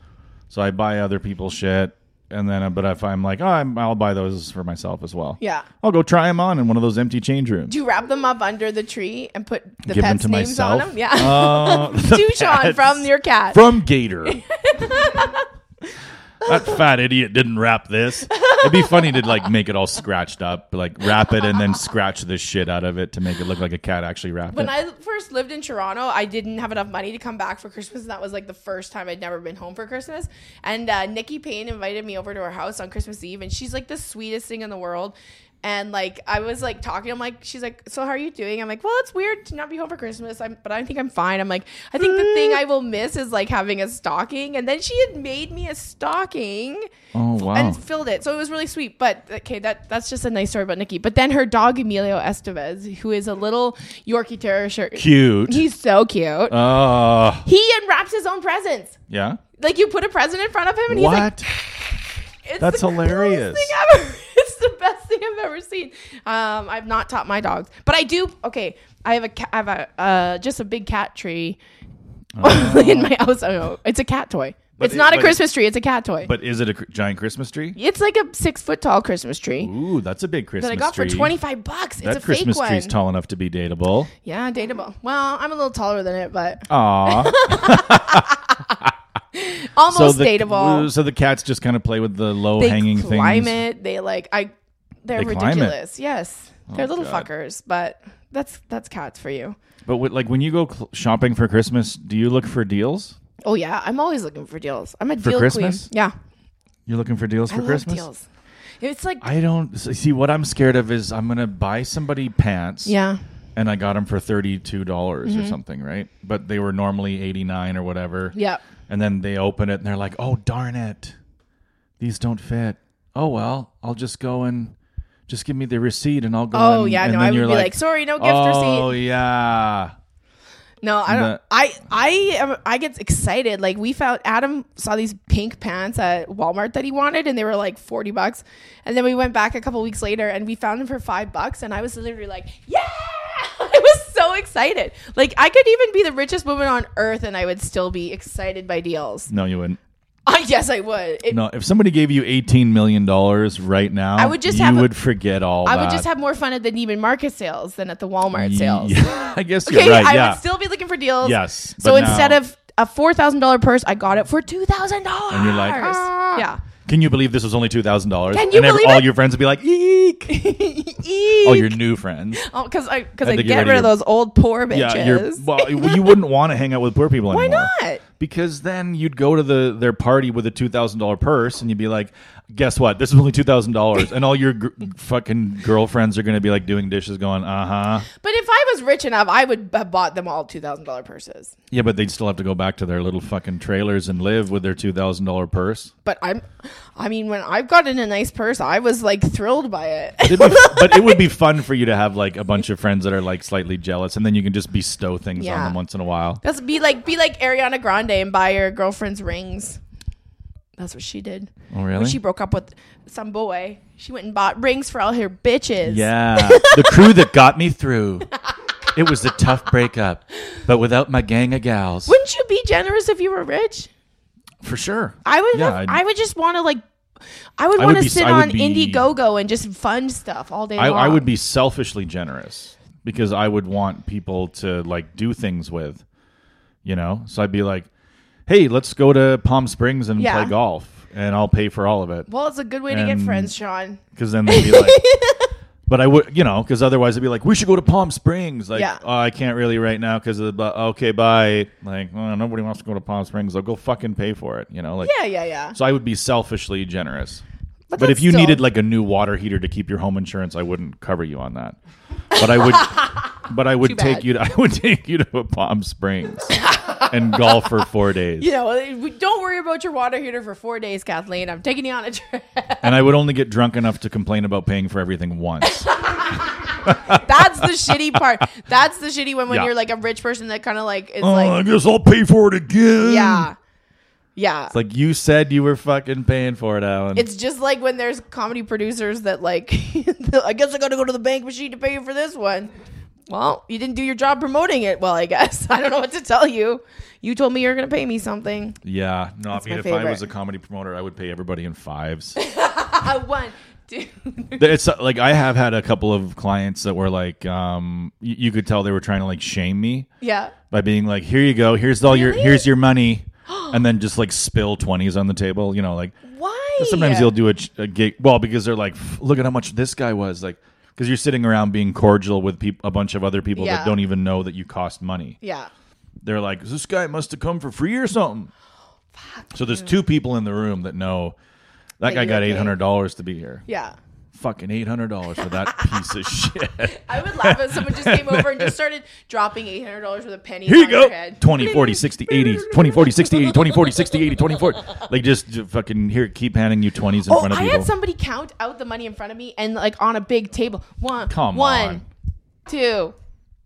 Speaker 1: So I buy other people's shit, and then, uh, but if I'm like, oh, I'm, I'll buy those for myself as well.
Speaker 2: Yeah.
Speaker 1: I'll go try them on in one of those empty change rooms.
Speaker 2: Do you wrap them up under the tree and put the
Speaker 1: Give
Speaker 2: pets' names
Speaker 1: myself.
Speaker 2: on them? Yeah.
Speaker 1: Uh, the
Speaker 2: to Sean from your cat.
Speaker 1: from Gator. that fat idiot didn't wrap this. It'd be funny to like make it all scratched up, like wrap it and then scratch the shit out of it to make it look like a cat actually wrapped
Speaker 2: when
Speaker 1: it.
Speaker 2: I first lived in Toronto, I didn't have enough money to come back for Christmas, and that was like the first time I'd never been home for Christmas. And uh, Nikki Payne invited me over to her house on Christmas Eve, and she's like the sweetest thing in the world. And like I was like talking, I'm like, she's like, so how are you doing? I'm like, well, it's weird to not be home for Christmas, I'm, but I think I'm fine. I'm like, I think the thing I will miss is like having a stocking. And then she had made me a stocking
Speaker 1: oh wow!
Speaker 2: and filled it. So it was really sweet. But okay, that that's just a nice story about Nikki. But then her dog Emilio Estevez, who is a little Yorkie Terrier, shirt,
Speaker 1: Cute.
Speaker 2: He's so cute.
Speaker 1: Uh,
Speaker 2: he unwraps his own presents.
Speaker 1: yeah.
Speaker 2: Like you put a present in front of him, and he's like,
Speaker 1: What?
Speaker 2: "It's
Speaker 1: That's hilarious.
Speaker 2: it's the best thing I've ever seen." Um, I've not taught my dogs, but I do. Okay, I have a cat. I have a uh, just a big cat tree in my house. I. It's a cat toy.
Speaker 1: Oh. But
Speaker 2: it's
Speaker 1: it-
Speaker 2: not a Christmas tree. It's a cat toy.
Speaker 1: But is it a cr- giant Christmas tree?
Speaker 2: it's like a six foot tall Christmas tree
Speaker 1: Ooh, that's a big Christmas tree.
Speaker 2: that I got
Speaker 1: tree.
Speaker 2: for twenty five bucks. It's
Speaker 1: That
Speaker 2: a
Speaker 1: Christmas
Speaker 2: fake
Speaker 1: tree's
Speaker 2: one.
Speaker 1: tall enough to be dateable.
Speaker 2: yeah, dateable. Well, I'm a little taller than it, but
Speaker 1: Aw.
Speaker 2: almost
Speaker 1: so the
Speaker 2: dateable.
Speaker 1: so the cats just kind of play with the low
Speaker 2: they
Speaker 1: hanging
Speaker 2: climb
Speaker 1: things.
Speaker 2: it. They like I. They're
Speaker 1: They
Speaker 2: ridiculous. Yes, they're little
Speaker 1: God.
Speaker 2: fuckers, but that's that's cats for you.
Speaker 1: But what, like when you go cl- shopping for Christmas, do you look for deals?
Speaker 2: Oh yeah, I'm always looking for deals. I'm a
Speaker 1: For
Speaker 2: deal
Speaker 1: Christmas?
Speaker 2: queen. Yeah,
Speaker 1: You're looking for deals
Speaker 2: I
Speaker 1: for Christmas?
Speaker 2: deals. It's like
Speaker 1: I don't see what I'm scared of is I'm gonna buy somebody pants,
Speaker 2: yeah,
Speaker 1: and I got them for thirty-two dollars
Speaker 2: Mm-hmm.
Speaker 1: or something, right? But they were normally eighty-nine or whatever.
Speaker 2: Yep.
Speaker 1: And then they open it and they're like, "Oh darn it, these don't fit." Oh well, I'll just go and just give me the receipt and I'll go.
Speaker 2: Oh
Speaker 1: and,
Speaker 2: yeah,
Speaker 1: and
Speaker 2: no, I would be like, sorry, no gift
Speaker 1: oh
Speaker 2: receipt.
Speaker 1: Oh yeah.
Speaker 2: No, I don't.
Speaker 1: The-
Speaker 2: I I am. I get excited. Like we found Adam saw these pink pants at Walmart that he wanted, and they were like forty bucks. And then we went back a couple weeks later, and we found them for five bucks. And I was literally like, yeah! I was so excited. Like I could even be the richest woman on earth, and I would still be excited by deals.
Speaker 1: No, you wouldn't.
Speaker 2: Uh, yes, I would. It,
Speaker 1: No, if somebody gave you eighteen million dollars right now,
Speaker 2: I would just
Speaker 1: you
Speaker 2: have a-
Speaker 1: would forget all.
Speaker 2: I
Speaker 1: that.
Speaker 2: would just have more fun at the Neiman Marcus sales than at the Walmart sales.
Speaker 1: Yeah, I guess you're
Speaker 2: Okay,
Speaker 1: right.
Speaker 2: I
Speaker 1: yeah.
Speaker 2: would still be looking for deals.
Speaker 1: Yes,
Speaker 2: So instead
Speaker 1: now-
Speaker 2: of a four thousand dollar purse, I got it for two thousand dollars.
Speaker 1: And you're like, "Ah."
Speaker 2: yeah.
Speaker 1: Can you believe this was only two thousand dollars?
Speaker 2: Can you
Speaker 1: and
Speaker 2: believe
Speaker 1: all
Speaker 2: it?
Speaker 1: your friends would be like, "Eek!" eek!" all your new friends.
Speaker 2: Oh, because I because I get,
Speaker 1: rid of your-
Speaker 2: those old poor bitches.
Speaker 1: Yeah, well, you wouldn't want to hang out with poor people
Speaker 2: Why
Speaker 1: anymore.
Speaker 2: Why not?
Speaker 1: Because then you'd go to the their party with a two thousand dollar purse, and you'd be like, "Guess what? This is only two thousand dollars," and all your gr- fucking girlfriends are going to be like doing dishes, going, "Uh huh."
Speaker 2: But if I was rich enough, I would have bought them all two thousand dollar purses.
Speaker 1: Yeah, but they'd still have to go back to their little fucking trailers and live with their two thousand dollar purse.
Speaker 2: But I'm, I mean, when I've gotten a nice purse, I was like thrilled by it.
Speaker 1: Be, but it would be fun for you to have like a bunch of friends that are like slightly jealous, and then you can just bestow things on them once in a while.
Speaker 2: That's be like be like Ariana Grande and buy your girlfriend's rings. That's what she did.
Speaker 1: Oh,
Speaker 2: When
Speaker 1: really?
Speaker 2: she broke up with some boy, she went and bought rings for all her bitches.
Speaker 1: Yeah, the crew that got me through. It was a tough breakup, but without my gang of gals,
Speaker 2: Wouldn't you be generous if you were rich?
Speaker 1: for sure.
Speaker 2: I would.
Speaker 1: Yeah,
Speaker 2: have, I would just want to like. I would
Speaker 1: I
Speaker 2: want
Speaker 1: would
Speaker 2: to
Speaker 1: be-
Speaker 2: sit
Speaker 1: I would
Speaker 2: on
Speaker 1: be-
Speaker 2: Indiegogo and just fund stuff all day
Speaker 1: I,
Speaker 2: long.
Speaker 1: I would be selfishly generous because I would want people to like do things with, you know. So I'd be like, "Hey, let's go to Palm Springs and
Speaker 2: Yeah.
Speaker 1: play golf, and I'll pay for all of it."
Speaker 2: Well, it's a good way to get
Speaker 1: And-
Speaker 2: friends, Sean.
Speaker 1: Because then they'd be like, "But I would, you know," because otherwise it'd be like, "We should go to Palm Springs." Like,
Speaker 2: Yeah.
Speaker 1: oh, I can't really right now because of the. bu- Okay, bye. Like, well, nobody wants to go to Palm Springs. I'll go fucking pay for it. You know, like.
Speaker 2: Yeah, yeah, yeah.
Speaker 1: So I would be selfishly generous.
Speaker 2: But,
Speaker 1: But if you
Speaker 2: still-
Speaker 1: needed like a new water heater to keep your home insurance, I wouldn't cover you on that. But I would, but I
Speaker 2: Too
Speaker 1: would take
Speaker 2: bad.
Speaker 1: you. To, I would take you to a Palm Springs and golf for four days.
Speaker 2: you know, eh, don't worry about your water heater for four days, Kathleen. I'm taking you on a trip.
Speaker 1: And I would only get drunk enough to complain about paying for everything once.
Speaker 2: That's the shitty part. That's the shitty one when
Speaker 1: Yeah.
Speaker 2: you're like a rich person that kind of like is
Speaker 1: oh, I guess I'll pay for it again.
Speaker 2: yeah, yeah.
Speaker 1: It's like you said you were fucking paying for it, Alan.
Speaker 2: It's just like when there's comedy producers that like, I guess I got to go to the bank machine to pay you for this one. Well, you didn't do your job promoting it. Well, I guess I don't know what to tell you. You told me you were going to pay me something.
Speaker 1: yeah. No, I mean, if I was a comedy promoter, I would pay everybody in fives.
Speaker 2: One, two.
Speaker 1: it's uh, like I have had a couple of clients that were like, um, y- you could tell they were trying to like shame me.
Speaker 2: yeah.
Speaker 1: by being like, "Here you go. Here's all your here's your money," and then just like spill twenties on the table. You know, like
Speaker 2: Why?
Speaker 1: sometimes you'll do a, a gig. Well, because they're like, "Look at how much this guy was." Like, because you're sitting around being cordial with peop- a bunch of other people
Speaker 2: Yeah.
Speaker 1: that don't even know that you cost money.
Speaker 2: Yeah.
Speaker 1: They're like, "This guy must have come for free or something." Fuck. So there's two people in the room that know that
Speaker 2: That
Speaker 1: guy got eight hundred dollars to be here.
Speaker 2: Yeah.
Speaker 1: Fucking eight hundred dollars for that piece of shit.
Speaker 2: I would laugh if someone just came over and just started dropping $800 with a penny
Speaker 1: Here you
Speaker 2: on
Speaker 1: go.
Speaker 2: their head.
Speaker 1: 20, 40, 60, 80, 20, 40, 60, 80, 20, 40, 60, 80, 20, 40. Like just j- fucking here, keep handing you 20s in
Speaker 2: Oh,
Speaker 1: front of me.
Speaker 2: I
Speaker 1: people.
Speaker 2: had somebody count out the money in front of me and like on a big table. One,
Speaker 1: Come
Speaker 2: one,
Speaker 1: on.
Speaker 2: two,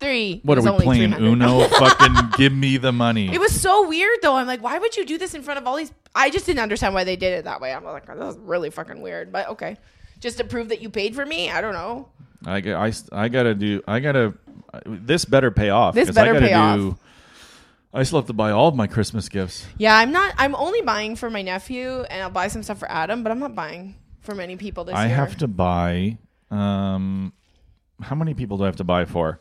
Speaker 2: three.
Speaker 1: what are we playing Uno? fucking give me the money.
Speaker 2: It was so weird though. I'm like, why would you do this in front of all these? I just didn't understand why they did it that way. I'm like, oh, this is really fucking weird. But okay, just to prove that you paid for me. I don't know.
Speaker 1: I gotta do, I gotta, this better pay off.
Speaker 2: This better
Speaker 1: I gotta
Speaker 2: pay off.
Speaker 1: I still have to buy all of my Christmas gifts.
Speaker 2: Yeah, I'm not. I'm only buying for my nephew, and I'll buy some stuff for Adam. But I'm not buying for many people this
Speaker 1: I
Speaker 2: year.
Speaker 1: I have to buy, um, how many people do I have to buy for?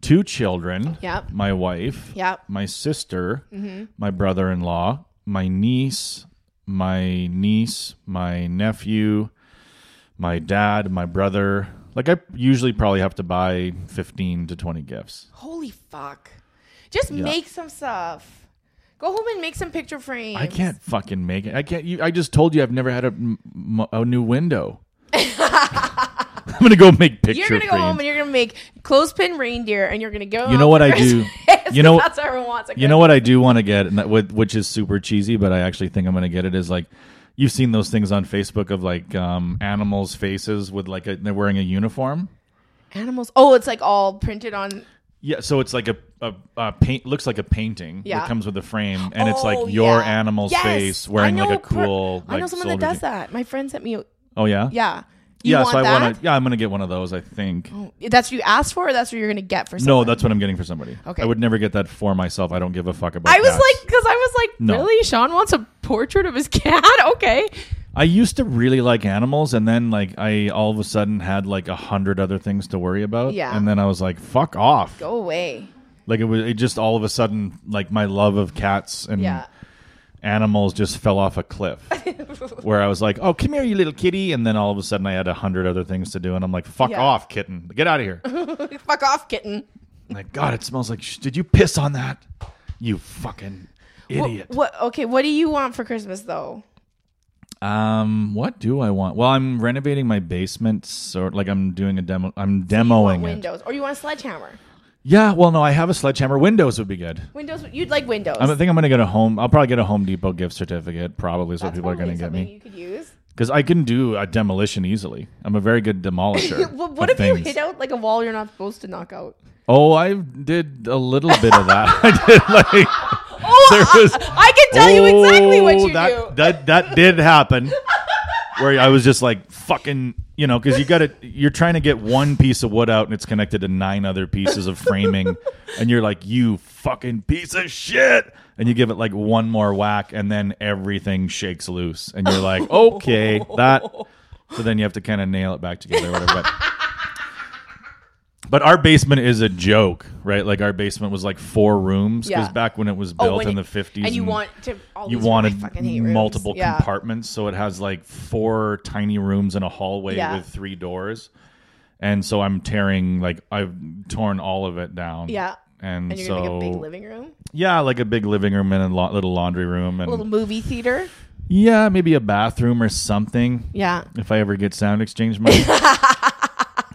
Speaker 1: Two children.
Speaker 2: Yep.
Speaker 1: My wife.
Speaker 2: Yep.
Speaker 1: my sister,
Speaker 2: Mm-hmm.
Speaker 1: my brother in law, my niece, my niece, my nephew, my dad, my brother. Like, I usually probably have to buy 15 to 20 gifts.
Speaker 2: Holy fuck! Just
Speaker 1: Yeah.
Speaker 2: make some stuff. Go home and make some picture frames.
Speaker 1: I can't fucking make it. I can't. You, I just told you I've never had a, a new window. I'm gonna go make picture
Speaker 2: You're gonna go
Speaker 1: frames.
Speaker 2: home and you're gonna make clothespin reindeer, and you're gonna go.
Speaker 1: You know what I do? You know-
Speaker 2: that's what everyone wants.
Speaker 1: You know what I do want to get, and that, which is super cheesy, but I actually think I'm going to get it. Is like you've seen those things on Facebook of like um, animals' faces with like a, they're wearing a uniform.
Speaker 2: Animals. Oh, it's like all printed on.
Speaker 1: Yeah, so it's like a, a, a paint looks like a painting
Speaker 2: Yeah.
Speaker 1: that comes with a frame, and it's
Speaker 2: Oh,
Speaker 1: like your
Speaker 2: yeah.
Speaker 1: animal's
Speaker 2: Yes!
Speaker 1: face wearing like a
Speaker 2: per-
Speaker 1: cool.
Speaker 2: I know someone that does
Speaker 1: thing.
Speaker 2: that. My friend sent me.
Speaker 1: Oh yeah,
Speaker 2: Yeah. You
Speaker 1: yeah.
Speaker 2: want
Speaker 1: so I want to. Yeah, I'm going to get one of those. I think.
Speaker 2: That's what you asked for. Or that's what you're gonna get for.
Speaker 1: No, that's what I'm getting for somebody.
Speaker 2: Okay.
Speaker 1: I would never get that for myself. I don't give a fuck about.
Speaker 2: I was
Speaker 1: cats.
Speaker 2: like, because I was like,
Speaker 1: No.
Speaker 2: really? Sean wants a portrait of his cat? Okay.
Speaker 1: I used to really like animals, and then like I all of a sudden had like a hundred other things to worry about.
Speaker 2: Yeah.
Speaker 1: And then I was like, "Fuck off!"
Speaker 2: Go away.
Speaker 1: Like it was, it just all of a sudden like my love of cats and
Speaker 2: Yeah.
Speaker 1: animals just fell off a cliff. where I was like, "Oh, come here, you little kitty," and then all of a sudden I had a hundred other things to do, and I'm like, "Fuck
Speaker 2: Yeah.
Speaker 1: off, kitten! Get out of here!"
Speaker 2: Fuck off, kitten.
Speaker 1: like, God, it smells like. Sh- Did you piss on that? You fucking idiot.
Speaker 2: what? Okay. What do you want for Christmas though?
Speaker 1: Um, what do I want? Well, I'm renovating my basement, so like I'm doing a demo. I'm
Speaker 2: You want
Speaker 1: demoing it.
Speaker 2: windows, or you want a sledgehammer?
Speaker 1: Yeah, well, no, I have a sledgehammer. Windows would be good.
Speaker 2: Windows. You'd like windows.
Speaker 1: I think I'm gonna get a home. I'll probably get a Home Depot gift certificate. Probably is what
Speaker 2: That's
Speaker 1: people are gonna get me
Speaker 2: You could use.
Speaker 1: because I can do a demolition easily. I'm a very good demolisher.
Speaker 2: Well, what if you hit out like a wall you're not supposed to knock out?
Speaker 1: Oh, I did a little bit of that. I did like. There was-
Speaker 2: I, can tell you exactly what
Speaker 1: Oh,
Speaker 2: you
Speaker 1: that,
Speaker 2: do.
Speaker 1: That that did happen. where I was just like fucking, you know, because you got to you're trying to get one piece of wood out and it's connected to nine other pieces of framing, and you're like, you fucking piece of shit, and you give it like one more whack, and then everything shakes loose, and you're like, okay, that. So then you have to kind of nail it back together, or whatever. But, but our basement is a joke, right? Like our basement was like four rooms because
Speaker 2: Yeah.
Speaker 1: back when it was
Speaker 2: Oh,
Speaker 1: built
Speaker 2: when
Speaker 1: in
Speaker 2: it-
Speaker 1: the fifties,
Speaker 2: and you want to all
Speaker 1: you
Speaker 2: these
Speaker 1: wanted
Speaker 2: fucking hate rooms.
Speaker 1: multiple
Speaker 2: yeah.
Speaker 1: compartments, so it has like four tiny rooms and a hallway
Speaker 2: Yeah.
Speaker 1: with three doors. And so I'm tearing like I've torn all of it down.
Speaker 2: Yeah.
Speaker 1: And,
Speaker 2: And you're
Speaker 1: so
Speaker 2: gonna make a big living room,
Speaker 1: yeah, like a big living room and a lo- little laundry room and a
Speaker 2: little movie theater.
Speaker 1: yeah, maybe a bathroom or something.
Speaker 2: Yeah,
Speaker 1: If I ever get sound exchange money.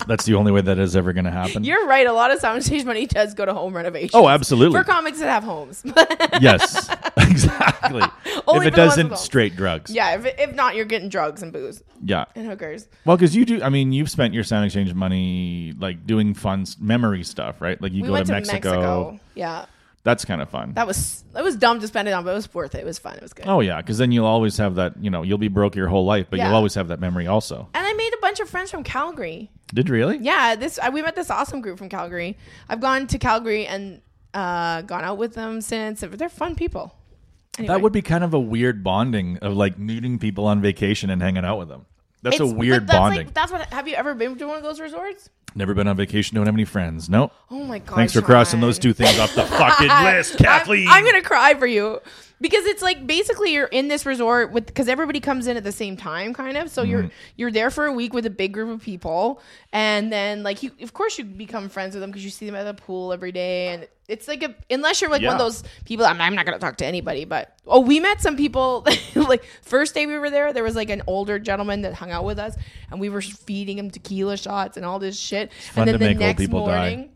Speaker 1: That's the only way that is ever going to happen.
Speaker 2: you're right. A lot of soundstage money does go to home renovations.
Speaker 1: oh, absolutely.
Speaker 2: for comics that have homes.
Speaker 1: yes. exactly. If it doesn't straight drugs.
Speaker 2: yeah, if, if not, you're getting drugs and booze
Speaker 1: Yeah.
Speaker 2: and hookers.
Speaker 1: Well, because you do. I mean, you've spent your sound exchange money like doing fun s- memory stuff, right? Like you
Speaker 2: we
Speaker 1: go
Speaker 2: went
Speaker 1: to
Speaker 2: to
Speaker 1: Mexico.
Speaker 2: Mexico. Yeah,
Speaker 1: That's kind of fun.
Speaker 2: that was that was dumb to spend it on, but it was worth it. It was fun. It was good.
Speaker 1: oh yeah, because then you'll always have that. You know, you'll be broke your whole life, but
Speaker 2: Yeah.
Speaker 1: you'll always have that memory also.
Speaker 2: And I made a bunch of friends from Calgary.
Speaker 1: Did you really?
Speaker 2: Yeah, this I, we met this awesome group from Calgary. I've gone to Calgary and uh, gone out with them since. They're fun people. Anyway.
Speaker 1: That would be kind of a weird bonding of like meeting people on vacation and hanging out with them. That's
Speaker 2: It's-
Speaker 1: a
Speaker 2: but
Speaker 1: weird
Speaker 2: that's
Speaker 1: bonding.
Speaker 2: Like, that's what. Have you ever been to one of those resorts?
Speaker 1: Never been on vacation. Don't have any friends. No.
Speaker 2: Oh my god!
Speaker 1: Thanks for crossing those two things off the fucking list, Kathleen.
Speaker 2: I'm, I'm gonna cry for you because it's like basically you're in this resort with because everybody comes in at the same time, kind of. So
Speaker 1: Mm-hmm.
Speaker 2: you're you're there for a week with a big group of people, and then like you, of course, you become friends with them because you see them at the pool every day, and it's like a unless you're like one of those people. I'm, I'm not gonna talk to anybody, but oh, we met some people. like first day we were there, there was like an older gentleman that hung out with us, and we were feeding him tequila shots and all this shit. and then
Speaker 1: to
Speaker 2: the
Speaker 1: make old
Speaker 2: next
Speaker 1: people die.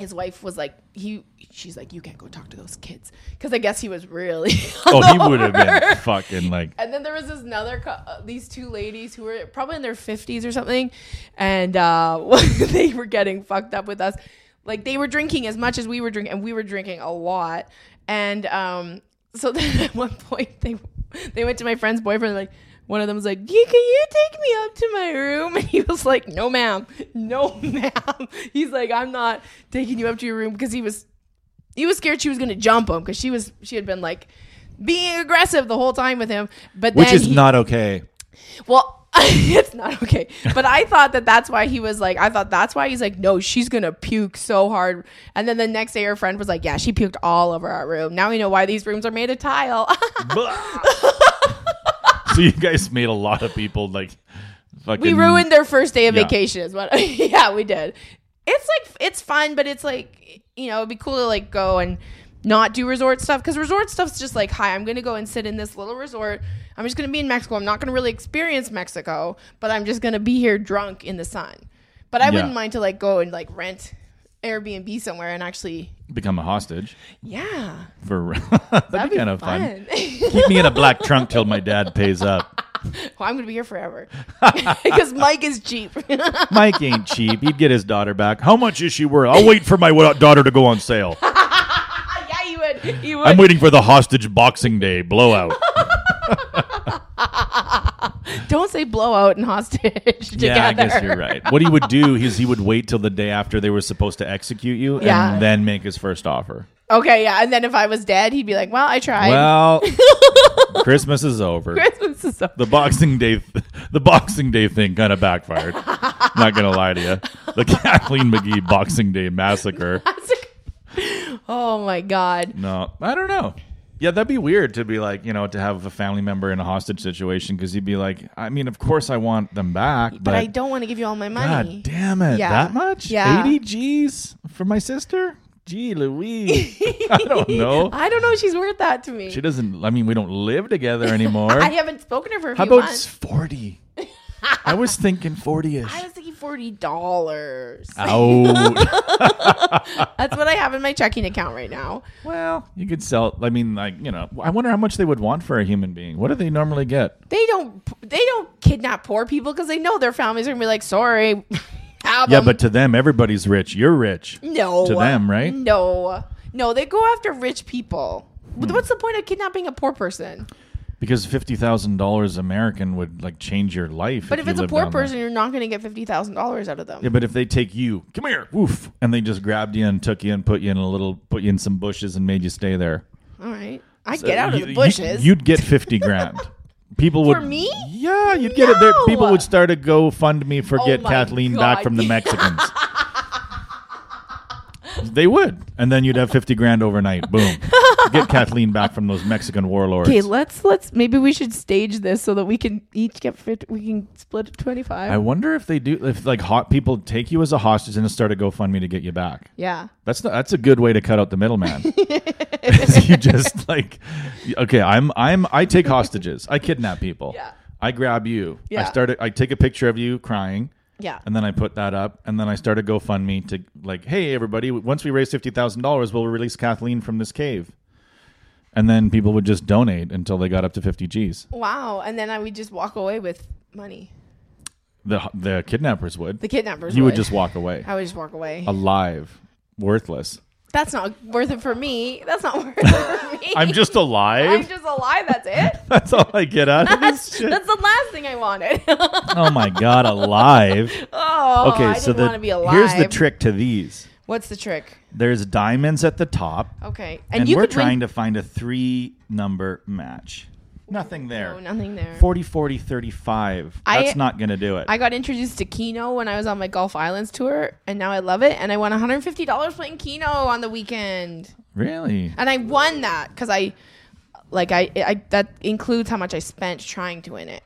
Speaker 2: His wife was like he she's like you can't go talk to those kids. Because i guess he was really
Speaker 1: oh, he would have been fucking like.
Speaker 2: and then there was this another uh, these two ladies who were probably in their 50s or something and uh they were getting fucked up with us. Like they were drinking as much as we were drinking and we were drinking a lot. And um so then at one point they they went to my friend's boyfriend like one of them was like, "Yeah, can you take me up to my room?" And he was like, "No, ma'am, no, ma'am." He's like, "I'm not taking you up to your room because he was he was scared she was gonna jump him because she was she had been like being aggressive the whole time with him. But
Speaker 1: Which is
Speaker 2: he-
Speaker 1: not okay.
Speaker 2: well. it's not okay, but I thought that that's why he was like. I thought that's why he's like, no, she's gonna puke so hard. And then the next day, her friend was like, yeah, she puked all over our room. Now we know why these rooms are made of tile.
Speaker 1: So you guys made a lot of people like fucking.
Speaker 2: we ruined their first day of
Speaker 1: Yeah.
Speaker 2: vacation. Is what? yeah, we did. It's like it's fun, but it's like you know, it'd be cool to like go and not do resort stuff because resort stuff's just like, hi, I'm gonna go and sit in this little resort. I'm just gonna be in Mexico. I'm not gonna really experience Mexico, but I'm just gonna be here drunk in the sun. But I
Speaker 1: Yeah.
Speaker 2: wouldn't mind to like go and like rent Airbnb somewhere and actually,
Speaker 1: Become a hostage
Speaker 2: yeah,
Speaker 1: for that'd,
Speaker 2: that'd
Speaker 1: be kind of fun.
Speaker 2: fun.
Speaker 1: Keep me in a black trunk till my dad pays up.
Speaker 2: well, I'm gonna be here forever because Mike is cheap.
Speaker 1: Mike ain't cheap. He'd get his daughter back. How much is she worth? I'll wait for my daughter to go on sale.
Speaker 2: yeah, you would. You would.
Speaker 1: I'm waiting for the hostage Boxing Day blowout.
Speaker 2: Don't say blowout and hostage together.
Speaker 1: Yeah, I guess you're right. What he would do is he would wait till the day after they were supposed to execute you
Speaker 2: Yeah.
Speaker 1: and then make his first offer.
Speaker 2: Okay, yeah. And then if I was dead, he'd be like, "Well, I tried."
Speaker 1: Well, Christmas is over.
Speaker 2: Christmas is over.
Speaker 1: The Boxing Day, the Boxing Day thing kind of backfired. Not gonna lie to you. The Kathleen McGee Boxing Day massacre.
Speaker 2: oh my god.
Speaker 1: No, I don't know. Yeah, that'd be weird to be like, you know, to have a family member in a hostage situation because you'd be like, I mean, of course I want them back, but,
Speaker 2: But I don't want to give you all my money.
Speaker 1: God damn it,
Speaker 2: Yeah.
Speaker 1: that much?
Speaker 2: Yeah.
Speaker 1: 80 G's for my sister? Gee, Louise. I don't know.
Speaker 2: I don't know. She's worth that to me.
Speaker 1: She doesn't, I mean, we don't live together anymore.
Speaker 2: I haven't spoken to her for a
Speaker 1: How about
Speaker 2: months.
Speaker 1: 40? I was thinking 40 ish.
Speaker 2: I was thinking forty dollars.
Speaker 1: Out. Oh.
Speaker 2: That's what I have in my checking account right now.
Speaker 1: well, you could sell, I mean, like, you know, I wonder how much they would want for a human being. What do they normally get?
Speaker 2: They don't. They don't kidnap poor people because they know their families are gonna be like, "Sorry." Have
Speaker 1: Yeah,
Speaker 2: 'em."
Speaker 1: but to them, everybody's rich. You're rich.
Speaker 2: no
Speaker 1: to them, right?
Speaker 2: No, no. They go after rich people. What's the point of kidnapping a poor person?
Speaker 1: Because fifty thousand dollars American would like change your life.
Speaker 2: But if,
Speaker 1: you
Speaker 2: it's a poor
Speaker 1: down there.
Speaker 2: person, you're not going to get fifty thousand dollars out of them.
Speaker 1: yeah. But if they take you, come here, woof, and they just grabbed you and took you and put you in a little, put you in some bushes and made you stay there.
Speaker 2: All right, I get out of the bushes.
Speaker 1: you'd get fifty grand. People would
Speaker 2: For me?
Speaker 1: Yeah, you'd get it. There. People would start a GoFundMe for
Speaker 2: Oh
Speaker 1: get Kathleen back from the Mexicans. they would, and then you'd have fifty grand overnight. Boom, get Kathleen back from those Mexican warlords.
Speaker 2: okay, let's let's maybe we should stage this so that we can each get 50, we can split twenty five.
Speaker 1: I wonder if they do if like hot people take you as a hostage and start a GoFundMe to get you back.
Speaker 2: yeah.
Speaker 1: That's not, that's a good way to cut out the middleman. you just like okay, I'm I'm I take hostages. I kidnap people.
Speaker 2: Yeah.
Speaker 1: I grab you. I start I take a picture of you crying.
Speaker 2: Yeah.
Speaker 1: And then I put that up, and then I started GoFundMe to like, hey everybody, once we raise fifty thousand dollars, we'll release Kathleen from this cave. And then people would just donate until they got up to fifty G's.
Speaker 2: Wow. And then I would just walk away with money.
Speaker 1: The the kidnappers would.
Speaker 2: The kidnappers.
Speaker 1: you would just walk away,
Speaker 2: I would just walk away.
Speaker 1: alive, worthless.
Speaker 2: That's not worth it for me. That's not worth it for me.
Speaker 1: I'm just alive.
Speaker 2: I'm just alive. That's it.
Speaker 1: That's all I get out of this
Speaker 2: That's,
Speaker 1: shit.
Speaker 2: that's the last thing I wanted.
Speaker 1: Oh my god, alive.
Speaker 2: oh,
Speaker 1: Okay,
Speaker 2: I
Speaker 1: so the
Speaker 2: be alive.
Speaker 1: here's the trick to these.
Speaker 2: What's the trick?
Speaker 1: There's diamonds at the top,
Speaker 2: Okay,
Speaker 1: and,
Speaker 2: and, you
Speaker 1: we're
Speaker 2: could
Speaker 1: trying
Speaker 2: win-
Speaker 1: to find a three number match. Nothing there.
Speaker 2: No, nothing there.
Speaker 1: 40 40 35.
Speaker 2: I-
Speaker 1: That's not going to do it.
Speaker 2: I got introduced to Keno when I was on my Gulf Islands tour, and now I love it. And I won $150 playing Keno on the weekend,
Speaker 1: really?
Speaker 2: and I won that because I, like, I, I that includes how much I spent trying to win it.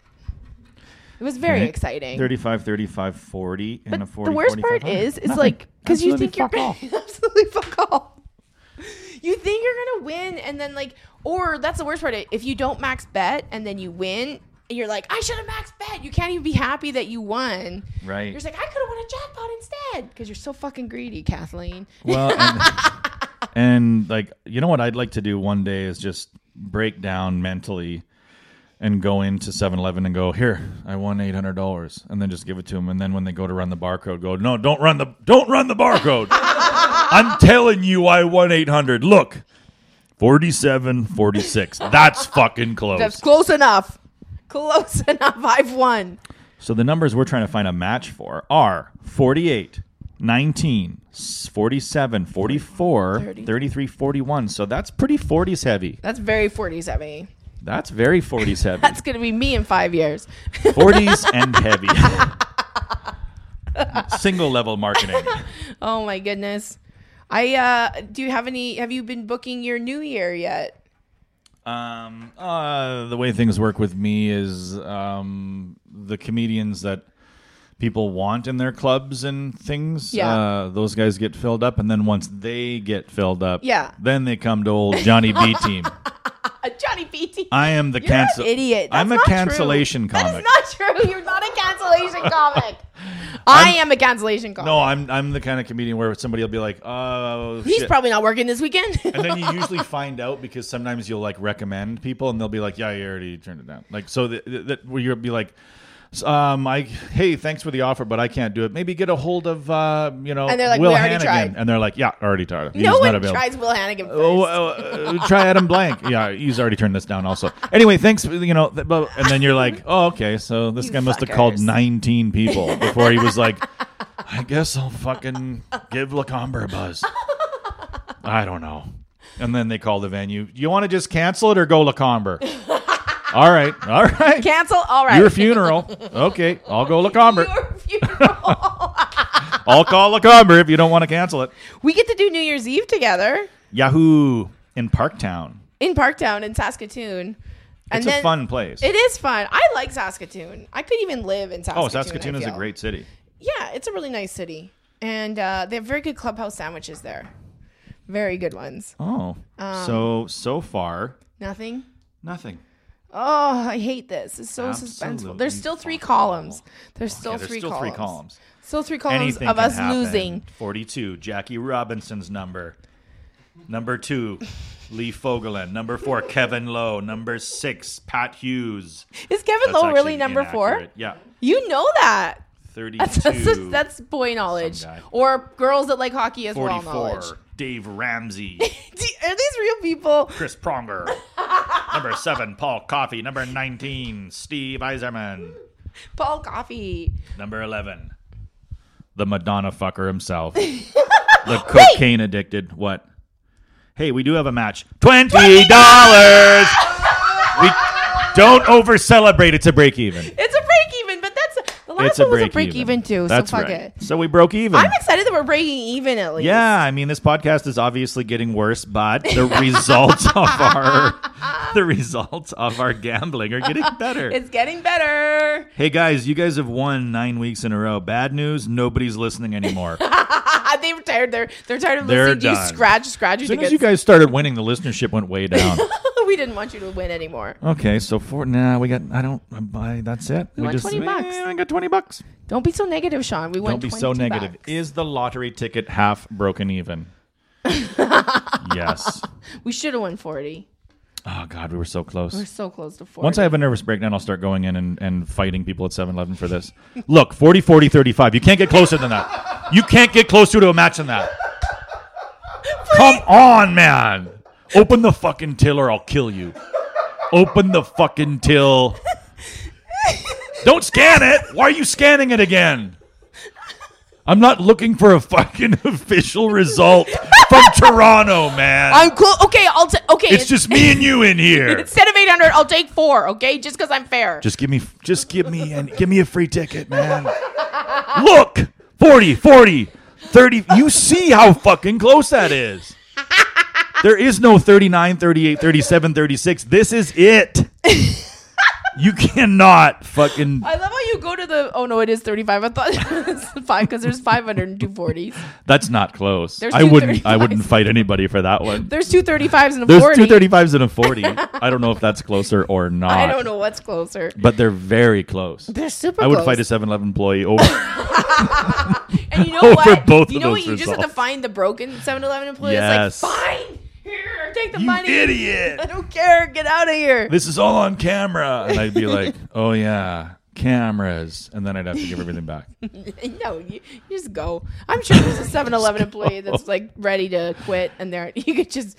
Speaker 2: It was very
Speaker 1: Okay.
Speaker 2: exciting.
Speaker 1: 35 35 40 and a
Speaker 2: But
Speaker 1: 40
Speaker 2: the worst part
Speaker 1: 45.
Speaker 2: is, it's
Speaker 1: Nothing.
Speaker 2: like because you
Speaker 1: Absolutely
Speaker 2: think you're
Speaker 1: fuck all.
Speaker 2: absolutely fuck all. You think you're gonna win, and then like, or that's the worst part. If you don't max bet and then you win, and you're like, I should have max bet. You can't even be happy that you won.
Speaker 1: Right.
Speaker 2: You're just like, I could have won a jackpot instead because you're so fucking greedy, Kathleen.
Speaker 1: Well, and, and like you know what I'd like to do one day is just break down mentally and go into 7-Eleven and go, "Here, I won $800." And then just give it to them and then when they go to run the barcode, go, "No, don't run the don't run the barcode. I'm telling you I won 800. Look. 47 46. That's fucking close.
Speaker 2: That's close enough. Close enough. I've won.
Speaker 1: So the numbers we're trying to find a match for are 48, 19, 47, 44,
Speaker 2: 30.
Speaker 1: 33, 41. So that's pretty 40s heavy.
Speaker 2: That's very 40s heavy.
Speaker 1: That's very 40s heavy.
Speaker 2: That's gonna be me in five years.
Speaker 1: 40s and heavy. Single level marketing.
Speaker 2: Oh my goodness. I uh do you have any have you been booking your new year yet?
Speaker 1: Um, uh, the way things work with me is um, the comedians that people want in their clubs and things.
Speaker 2: Yeah.
Speaker 1: Uh, those guys get filled up, and then once they get filled up,
Speaker 2: Yeah.
Speaker 1: then they come to old Johnny B team.
Speaker 2: Uh, Johnny Beatty.
Speaker 1: I am the
Speaker 2: You're
Speaker 1: cancel.
Speaker 2: idiot. That's
Speaker 1: I'm a
Speaker 2: not true.
Speaker 1: cancellation
Speaker 2: That
Speaker 1: comic.
Speaker 2: is not true. You're not a cancellation comic. I am a cancellation comic.
Speaker 1: no, I'm I'm the kind of comedian where somebody will be like, "Oh,
Speaker 2: He's
Speaker 1: shit."
Speaker 2: probably not working this weekend.
Speaker 1: and then you usually find out because sometimes you'll like recommend people and they'll be like, "Yeah, you already turned it down." Like so that, that where you'll be like, um, I hey, thanks for the offer, but I can't do it. Maybe get a hold of uh, you know,
Speaker 2: And they're like,
Speaker 1: Will
Speaker 2: "We already
Speaker 1: Hannigan,"
Speaker 2: tried.
Speaker 1: and they're like, "Yeah, already tried. He's
Speaker 2: no
Speaker 1: not
Speaker 2: one
Speaker 1: available."
Speaker 2: tries Will Hannigan first.
Speaker 1: Oh, uh, try Adam Blank. Yeah, he's already turned this down. Also, anyway, thanks. for- You know, th- but- and then you're like, oh, okay. So this
Speaker 2: You
Speaker 1: guy must have called
Speaker 2: fuckers.
Speaker 1: 19 people before he was like, I guess I'll fucking give Lacombe a buzz. I don't know. And then they call the venue. You want to just cancel it or go Lacombe? All right, all right.
Speaker 2: Cancel. All right.
Speaker 1: Your funeral. Okay, I'll go Lacombe.
Speaker 2: Your funeral.
Speaker 1: I'll call Lacombe if you don't want to cancel it.
Speaker 2: we get to do New Year's Eve together
Speaker 1: Yahoo in Parktown.
Speaker 2: in Parktown in Saskatoon. And
Speaker 1: It's
Speaker 2: then
Speaker 1: a fun place.
Speaker 2: It is fun. I like Saskatoon. I could even live in Saskatoon.
Speaker 1: oh, Saskatoon
Speaker 2: I
Speaker 1: is a
Speaker 2: feel.
Speaker 1: great city.
Speaker 2: Yeah, it's a really nice city, and uh, they have very good clubhouse sandwiches there. Very good ones.
Speaker 1: Oh,
Speaker 2: Um,
Speaker 1: so so far
Speaker 2: Nothing.
Speaker 1: nothing.
Speaker 2: Oh, I hate this. It's so suspenseful. There's still three
Speaker 1: fucking
Speaker 2: columns. There's still
Speaker 1: Yeah, there's
Speaker 2: three
Speaker 1: still
Speaker 2: columns.
Speaker 1: three columns.
Speaker 2: Still three columns
Speaker 1: Anything
Speaker 2: of
Speaker 1: can
Speaker 2: us
Speaker 1: happen.
Speaker 2: losing.
Speaker 1: Forty-two. Jackie Robinson's number. Number two, Lee Fogolin. Number four, Kevin Lowe. Number six, Pat Hughes.
Speaker 2: Is Kevin
Speaker 1: That's
Speaker 2: Lowe really number four?
Speaker 1: inaccurate. Yeah,
Speaker 2: You know that.
Speaker 1: thirty-two.
Speaker 2: That's, that's, that's boy knowledge.
Speaker 1: Guy.
Speaker 2: Or girls that like hockey as well knowledge.
Speaker 1: Dave Ramsey.
Speaker 2: Are these real people?
Speaker 1: Chris Pronger. Number seven, Paul Coffey. Number nineteen, Steve Yzerman.
Speaker 2: Paul Coffey.
Speaker 1: Number 11. The Madonna fucker himself. the cocaine addicted. What? Hey, we do have a match. $20! we don't over celebrate. It's a break even.
Speaker 2: It's a break even, but that's the last
Speaker 1: It's a
Speaker 2: one was
Speaker 1: break,
Speaker 2: a break even, too.
Speaker 1: That's
Speaker 2: so fuck
Speaker 1: right.
Speaker 2: it.
Speaker 1: So we broke even.
Speaker 2: I'm excited that we're breaking even at least.
Speaker 1: yeah, I mean this podcast is obviously getting worse, but the results of our the results of our gambling are getting better.
Speaker 2: It's getting better.
Speaker 1: hey guys, you guys have won 9 weeks in a row. Bad news, nobody's listening anymore.
Speaker 2: they retired. They're they're tired of
Speaker 1: They're
Speaker 2: listening to you
Speaker 1: done.
Speaker 2: scratch scratch
Speaker 1: As soon as you guys started winning, the listenership went way down.
Speaker 2: We didn't want you to win anymore.
Speaker 1: okay, so for nah, we got. I don't. I, that's it. We,
Speaker 2: won 20 bucks.
Speaker 1: I got twenty bucks.
Speaker 2: Don't be so negative, Sean. We went.
Speaker 1: Don't be so negative.
Speaker 2: bucks.
Speaker 1: Is the lottery ticket half broken even? yes.
Speaker 2: We should have won forty.
Speaker 1: Oh God, we were so close.
Speaker 2: We're so close to forty.
Speaker 1: Once I have a nervous breakdown, I'll start going in and, and fighting people at 7-Eleven for this. Look, 40, 40, 35. You can't get closer than that. You can't get closer to a match than that. Come on, man. Open the fucking till or I'll kill you. Open the fucking till. Don't scan it. Why are you scanning it again? I'm not looking for a fucking official result from Toronto, man.
Speaker 2: I'm cool. Okay, I'll take. Okay,
Speaker 1: it's just me and you in here.
Speaker 2: instead of eight hundred, I'll take four. Okay, just because I'm fair.
Speaker 1: Just give me, just give me, and give me a free ticket, man. Look, 40, 40, 30. You see how fucking close that is. There is no 39, 38, 37, 36. This is it. You cannot fucking.
Speaker 2: I love how you go to the. Oh no, it is thirty-five. I thought it was five because there's five hundred and two forties.
Speaker 1: That's not close.
Speaker 2: There's
Speaker 1: I wouldn't. I wouldn't fight anybody for that one.
Speaker 2: There's two 35s and a
Speaker 1: There's
Speaker 2: 40.
Speaker 1: two 35s and a 40. I don't know if that's closer or not.
Speaker 2: I don't know what's closer.
Speaker 1: But they're very close.
Speaker 2: They're super.
Speaker 1: I would
Speaker 2: close.
Speaker 1: fight a 7 Eleven employee over.
Speaker 2: And you know
Speaker 1: over
Speaker 2: what?
Speaker 1: both
Speaker 2: you
Speaker 1: of
Speaker 2: know
Speaker 1: those
Speaker 2: what? You just have to find the broken 7-Eleven employee.
Speaker 1: Yes.
Speaker 2: It's like, fine, here, take the
Speaker 1: you
Speaker 2: money.
Speaker 1: idiot.
Speaker 2: I don't care. Get out of here.
Speaker 1: this is all on camera. And I'd be like, oh, yeah, cameras. And then I'd have to give everything back.
Speaker 2: no, you, you just go. I'm sure there's a 7-Eleven employee that's like ready to quit, and they're you could just.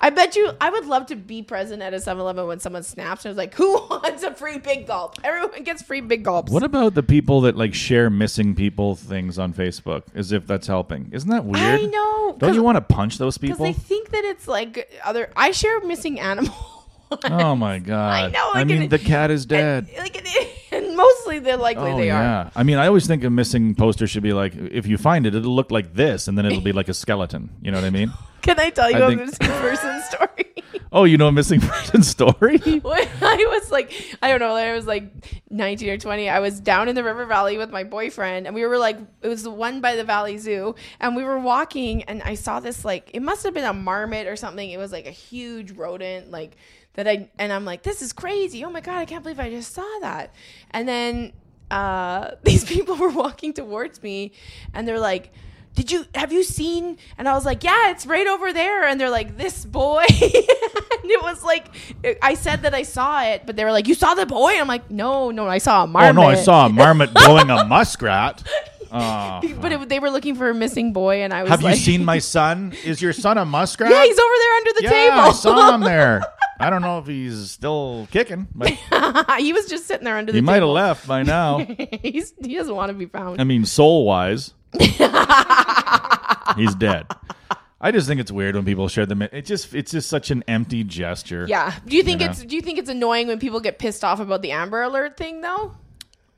Speaker 2: I bet you. I would love to be present at a 7-Eleven when someone snaps and it's like, "Who wants a free big gulp?" Everyone gets free big gulps.
Speaker 1: What about the people that like share missing people things on Facebook as if that's helping? Isn't that weird?
Speaker 2: I know.
Speaker 1: Don't you want to punch those people?
Speaker 2: Because they think that it's like other. I share missing animal.
Speaker 1: oh my god!
Speaker 2: I know,
Speaker 1: I mean,
Speaker 2: an-
Speaker 1: the cat is dead.
Speaker 2: like it, and mostly they're likely
Speaker 1: Oh
Speaker 2: they are.
Speaker 1: yeah. I mean, I always think a missing poster should be like, if you find it, it'll look like this, and then it'll be like a skeleton. You know what I mean?
Speaker 2: Can I tell you
Speaker 1: I
Speaker 2: a
Speaker 1: think-
Speaker 2: missing person story?
Speaker 1: Oh, you know a missing person story?
Speaker 2: when I was like, I don't know, I was like 19 or 20. I was down in the river valley with my boyfriend, and we were like, it was the one by the Valley Zoo, and we were walking, and I saw this like, it must have been a marmot or something. It was like a huge rodent, like that. I and I'm like, this is crazy. Oh my god, I can't believe I just saw that. And then uh, these people were walking towards me, and they're like did you have you seen and i was like yeah it's right over there and they're like this boy and it was like i said that i saw it but they were like you saw the boy And i'm like no no i saw a marmot.
Speaker 1: Oh no, I saw a marmot blowing a muskrat. Oh.
Speaker 2: but it, they were looking for a missing boy and i was like,
Speaker 1: Have you seen my son? Is your son a muskrat?
Speaker 2: yeah he's over there under the
Speaker 1: Yeah,
Speaker 2: table
Speaker 1: I saw him there. I don't know if he's still kicking, but
Speaker 2: he was just sitting there under the
Speaker 1: he might have
Speaker 2: table
Speaker 1: left by now.
Speaker 2: he's, he doesn't want to be found
Speaker 1: I mean, soul wise, he's dead. I just think it's weird when people share them. It just it's just such an empty gesture.
Speaker 2: yeah do you think
Speaker 1: You know?
Speaker 2: it's do you think it's annoying when people get pissed off about the amber alert thing though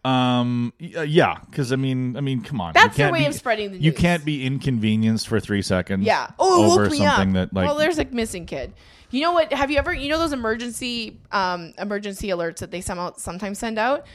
Speaker 1: Um. y- uh, yeah. Because I mean, I mean, come on. You
Speaker 2: That's their
Speaker 1: can't
Speaker 2: way
Speaker 1: be-
Speaker 2: of spreading the
Speaker 1: You
Speaker 2: news.
Speaker 1: can't be inconvenienced for three seconds.
Speaker 2: Yeah. Oh, it
Speaker 1: over
Speaker 2: woke me
Speaker 1: something
Speaker 2: up.
Speaker 1: that like.
Speaker 2: well, there's a missing kid. You know what? Have you ever? You know those emergency um, emergency alerts that they somehow sometimes send out.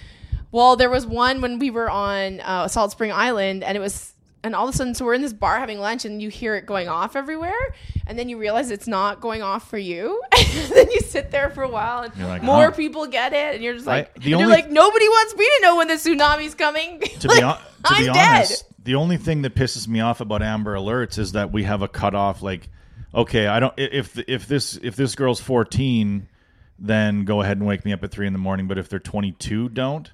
Speaker 2: Well, there was one when we were on uh, Salt Spring Island, and it was, and all of a sudden, so we're in this bar having lunch, and you hear it going off everywhere, and then you realize it's not going off for you. and then you sit there for a while, and
Speaker 1: like,
Speaker 2: more
Speaker 1: huh.
Speaker 2: people get it, and you're just
Speaker 1: I-
Speaker 2: like,
Speaker 1: the only-
Speaker 2: you're like, nobody wants me to know when the tsunami's coming.
Speaker 1: to
Speaker 2: Like,
Speaker 1: be, hon- to
Speaker 2: I'm
Speaker 1: be
Speaker 2: dead.
Speaker 1: honest, the only thing that pisses me off about Amber Alerts is that we have a cutoff. Like, okay, I don't. If if this if this girl's fourteen, then go ahead and wake me up at three in the morning. But if they're twenty two, don't.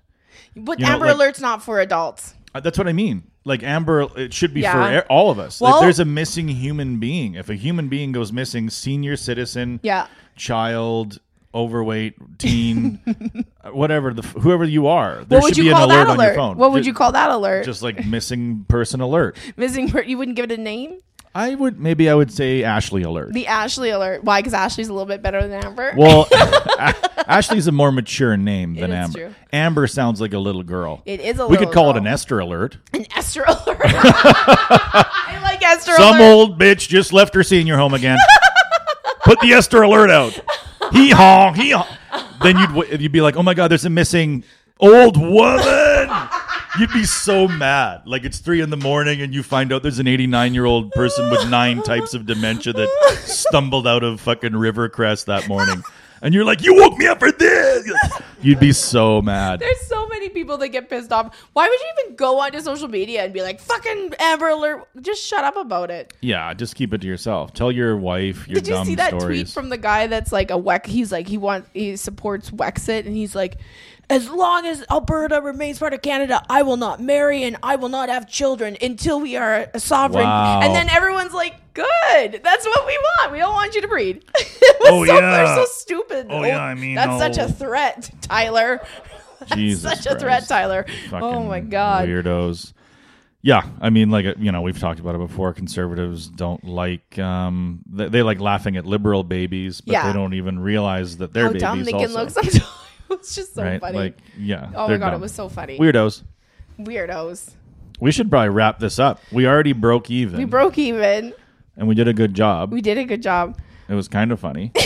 Speaker 2: But
Speaker 1: you know,
Speaker 2: Amber
Speaker 1: like-
Speaker 2: Alert's not for adults.
Speaker 1: Uh, That's what I mean. Like Amber, it should be
Speaker 2: Yeah.
Speaker 1: for all of us.
Speaker 2: Well-
Speaker 1: if there's a missing human being, if a human being goes missing, senior citizen,
Speaker 2: Yeah.
Speaker 1: child, overweight, teen, whatever the f- whoever you are, there should
Speaker 2: you
Speaker 1: be an alert
Speaker 2: that
Speaker 1: on your
Speaker 2: alert?
Speaker 1: phone.
Speaker 2: What would
Speaker 1: Ju-
Speaker 2: you call that alert?
Speaker 1: Just like missing person alert.
Speaker 2: Missing. Per- you wouldn't give it a name.
Speaker 1: I would maybe I would say Ashley alert.
Speaker 2: The Ashley alert. Why? Because Ashley's a little bit better than Amber.
Speaker 1: well, A- Ashley's a more mature name than
Speaker 2: is
Speaker 1: Amber.
Speaker 2: true.
Speaker 1: Amber sounds like a little girl.
Speaker 2: it is a.
Speaker 1: we
Speaker 2: little
Speaker 1: could call it
Speaker 2: girl.
Speaker 1: an Esther alert.
Speaker 2: an Esther alert. I like Esther Alert.
Speaker 1: Some
Speaker 2: alert.
Speaker 1: old bitch just left her senior home again. Put the Esther alert out. Hee haw, hee haw. Then you'd w- you'd be like, oh my god, there's a missing old woman. You'd be so mad. Like it's three in the morning and you find out there's an 89 year old person with nine types of dementia that stumbled out of fucking Rivercrest that morning. And you're like, you woke me up for this. You'd be so mad.
Speaker 2: There's so many people that get pissed off. Why would you even go onto social media and be like, "Fucking Amber Alert"? Just shut up about it.
Speaker 1: Yeah, just keep it to yourself. Tell your wife your
Speaker 2: Did you see that
Speaker 1: stories.
Speaker 2: tweet from the guy that's like a Wex? He's like he wants he supports Wexit, and he's like, as long as Alberta remains part of Canada, I will not marry and I will not have children until we are a sovereign.
Speaker 1: Wow.
Speaker 2: And then everyone's like, good, that's what we want. We don't want you to breed.
Speaker 1: Oh,
Speaker 2: so,
Speaker 1: yeah.
Speaker 2: they're so stupid.
Speaker 1: Oh, yeah, I mean,
Speaker 2: that's such a threat, Tyler. That's
Speaker 1: Jesus
Speaker 2: such a threat, Tyler. oh my god.
Speaker 1: weirdos. Yeah, I mean, like you know, we've talked about it before. Conservatives don't like um, they, they like laughing at liberal babies, but
Speaker 2: Yeah.
Speaker 1: they don't even realize that
Speaker 2: How
Speaker 1: babies
Speaker 2: dumb can
Speaker 1: also.
Speaker 2: it's just so
Speaker 1: right?
Speaker 2: funny.
Speaker 1: Like, yeah.
Speaker 2: oh my god,
Speaker 1: dumb.
Speaker 2: it was so funny.
Speaker 1: weirdos.
Speaker 2: Weirdos.
Speaker 1: We should probably wrap this up. We already broke even,
Speaker 2: We broke even.
Speaker 1: and we did a good job.
Speaker 2: We did a good job.
Speaker 1: it was kind of funny.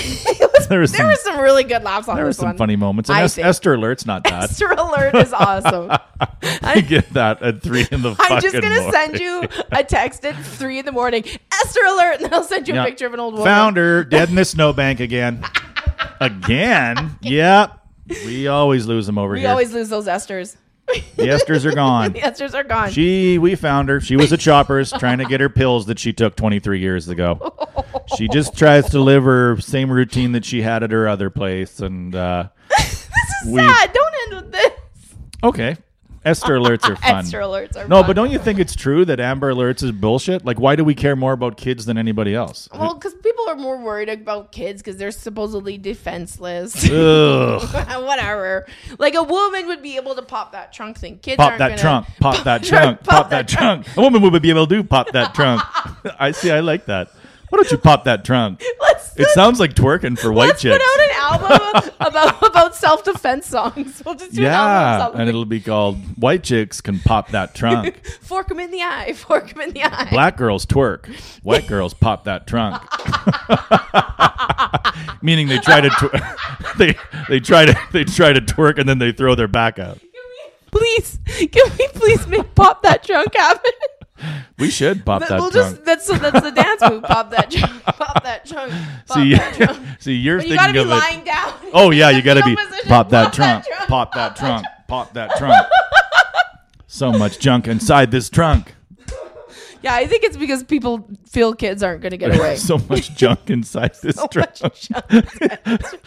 Speaker 2: Was,
Speaker 1: There was
Speaker 2: there
Speaker 1: some-
Speaker 2: were some really good laughs on
Speaker 1: there were some
Speaker 2: one.
Speaker 1: funny moments. And Es- Esther alert's not bad.
Speaker 2: Esther alert is awesome.
Speaker 1: I get that at three in the fucking
Speaker 2: I'm just gonna
Speaker 1: morning.
Speaker 2: send you a text at three in the morning. Esther alert, and then I'll send you
Speaker 1: Yeah.
Speaker 2: a picture of an old woman.
Speaker 1: Found her dead in the snowbank again. again? Yep. We always lose them over
Speaker 2: We
Speaker 1: here.
Speaker 2: We always lose those Esters.
Speaker 1: the Esters are gone.
Speaker 2: The Esters are gone.
Speaker 1: She, we found her. She was at Shoppers trying to get her pills that she took 23 years ago. She just tries to live her same routine that she had at her other place. And, uh,
Speaker 2: this is
Speaker 1: we-
Speaker 2: sad. Don't end with this.
Speaker 1: okay. Esther alerts are fun.
Speaker 2: Esther alerts are
Speaker 1: No,
Speaker 2: fun.
Speaker 1: but don't you think it's true that Amber Alerts is bullshit? Like, why do we care more about kids than anybody else?
Speaker 2: Well, because people are more worried about kids because they're supposedly defenseless.
Speaker 1: Ugh.
Speaker 2: Whatever. Like a woman would be able to pop that trunk thing. Kids
Speaker 1: Pop that
Speaker 2: gonna-
Speaker 1: trunk. Pop that trunk. Pop that trunk. A woman would be able to do pop that trunk. I see. I like that. Why don't you pop that trunk?
Speaker 2: Let's
Speaker 1: It sounds like twerking for white
Speaker 2: let's
Speaker 1: chicks.
Speaker 2: put out an album about about self defense songs. We'll just do an
Speaker 1: Yeah,
Speaker 2: album
Speaker 1: and it'll be called "White Chicks Can Pop That Trunk."
Speaker 2: fork him in the eye, fork him in the eye.
Speaker 1: Black girls twerk, white girls pop that trunk. Meaning they try to tw- they they try to they try to twerk and then they throw their back out.
Speaker 2: Please, can we please make pop that trunk happen?
Speaker 1: We should pop that
Speaker 2: we'll
Speaker 1: trunk.
Speaker 2: just that's that's the dance move. Pop that trunk. Pop that trunk. Pop
Speaker 1: see,
Speaker 2: that trunk.
Speaker 1: see, you're
Speaker 2: But you
Speaker 1: thinking
Speaker 2: be
Speaker 1: of it.
Speaker 2: lying down.
Speaker 1: Oh yeah, you got to be
Speaker 2: position.
Speaker 1: pop that trunk, pop that trunk, pop that trunk. So much junk inside this trunk.
Speaker 2: Yeah, I think it's because people feel kids aren't going to get away.
Speaker 1: so much junk inside this
Speaker 2: So
Speaker 1: trunk.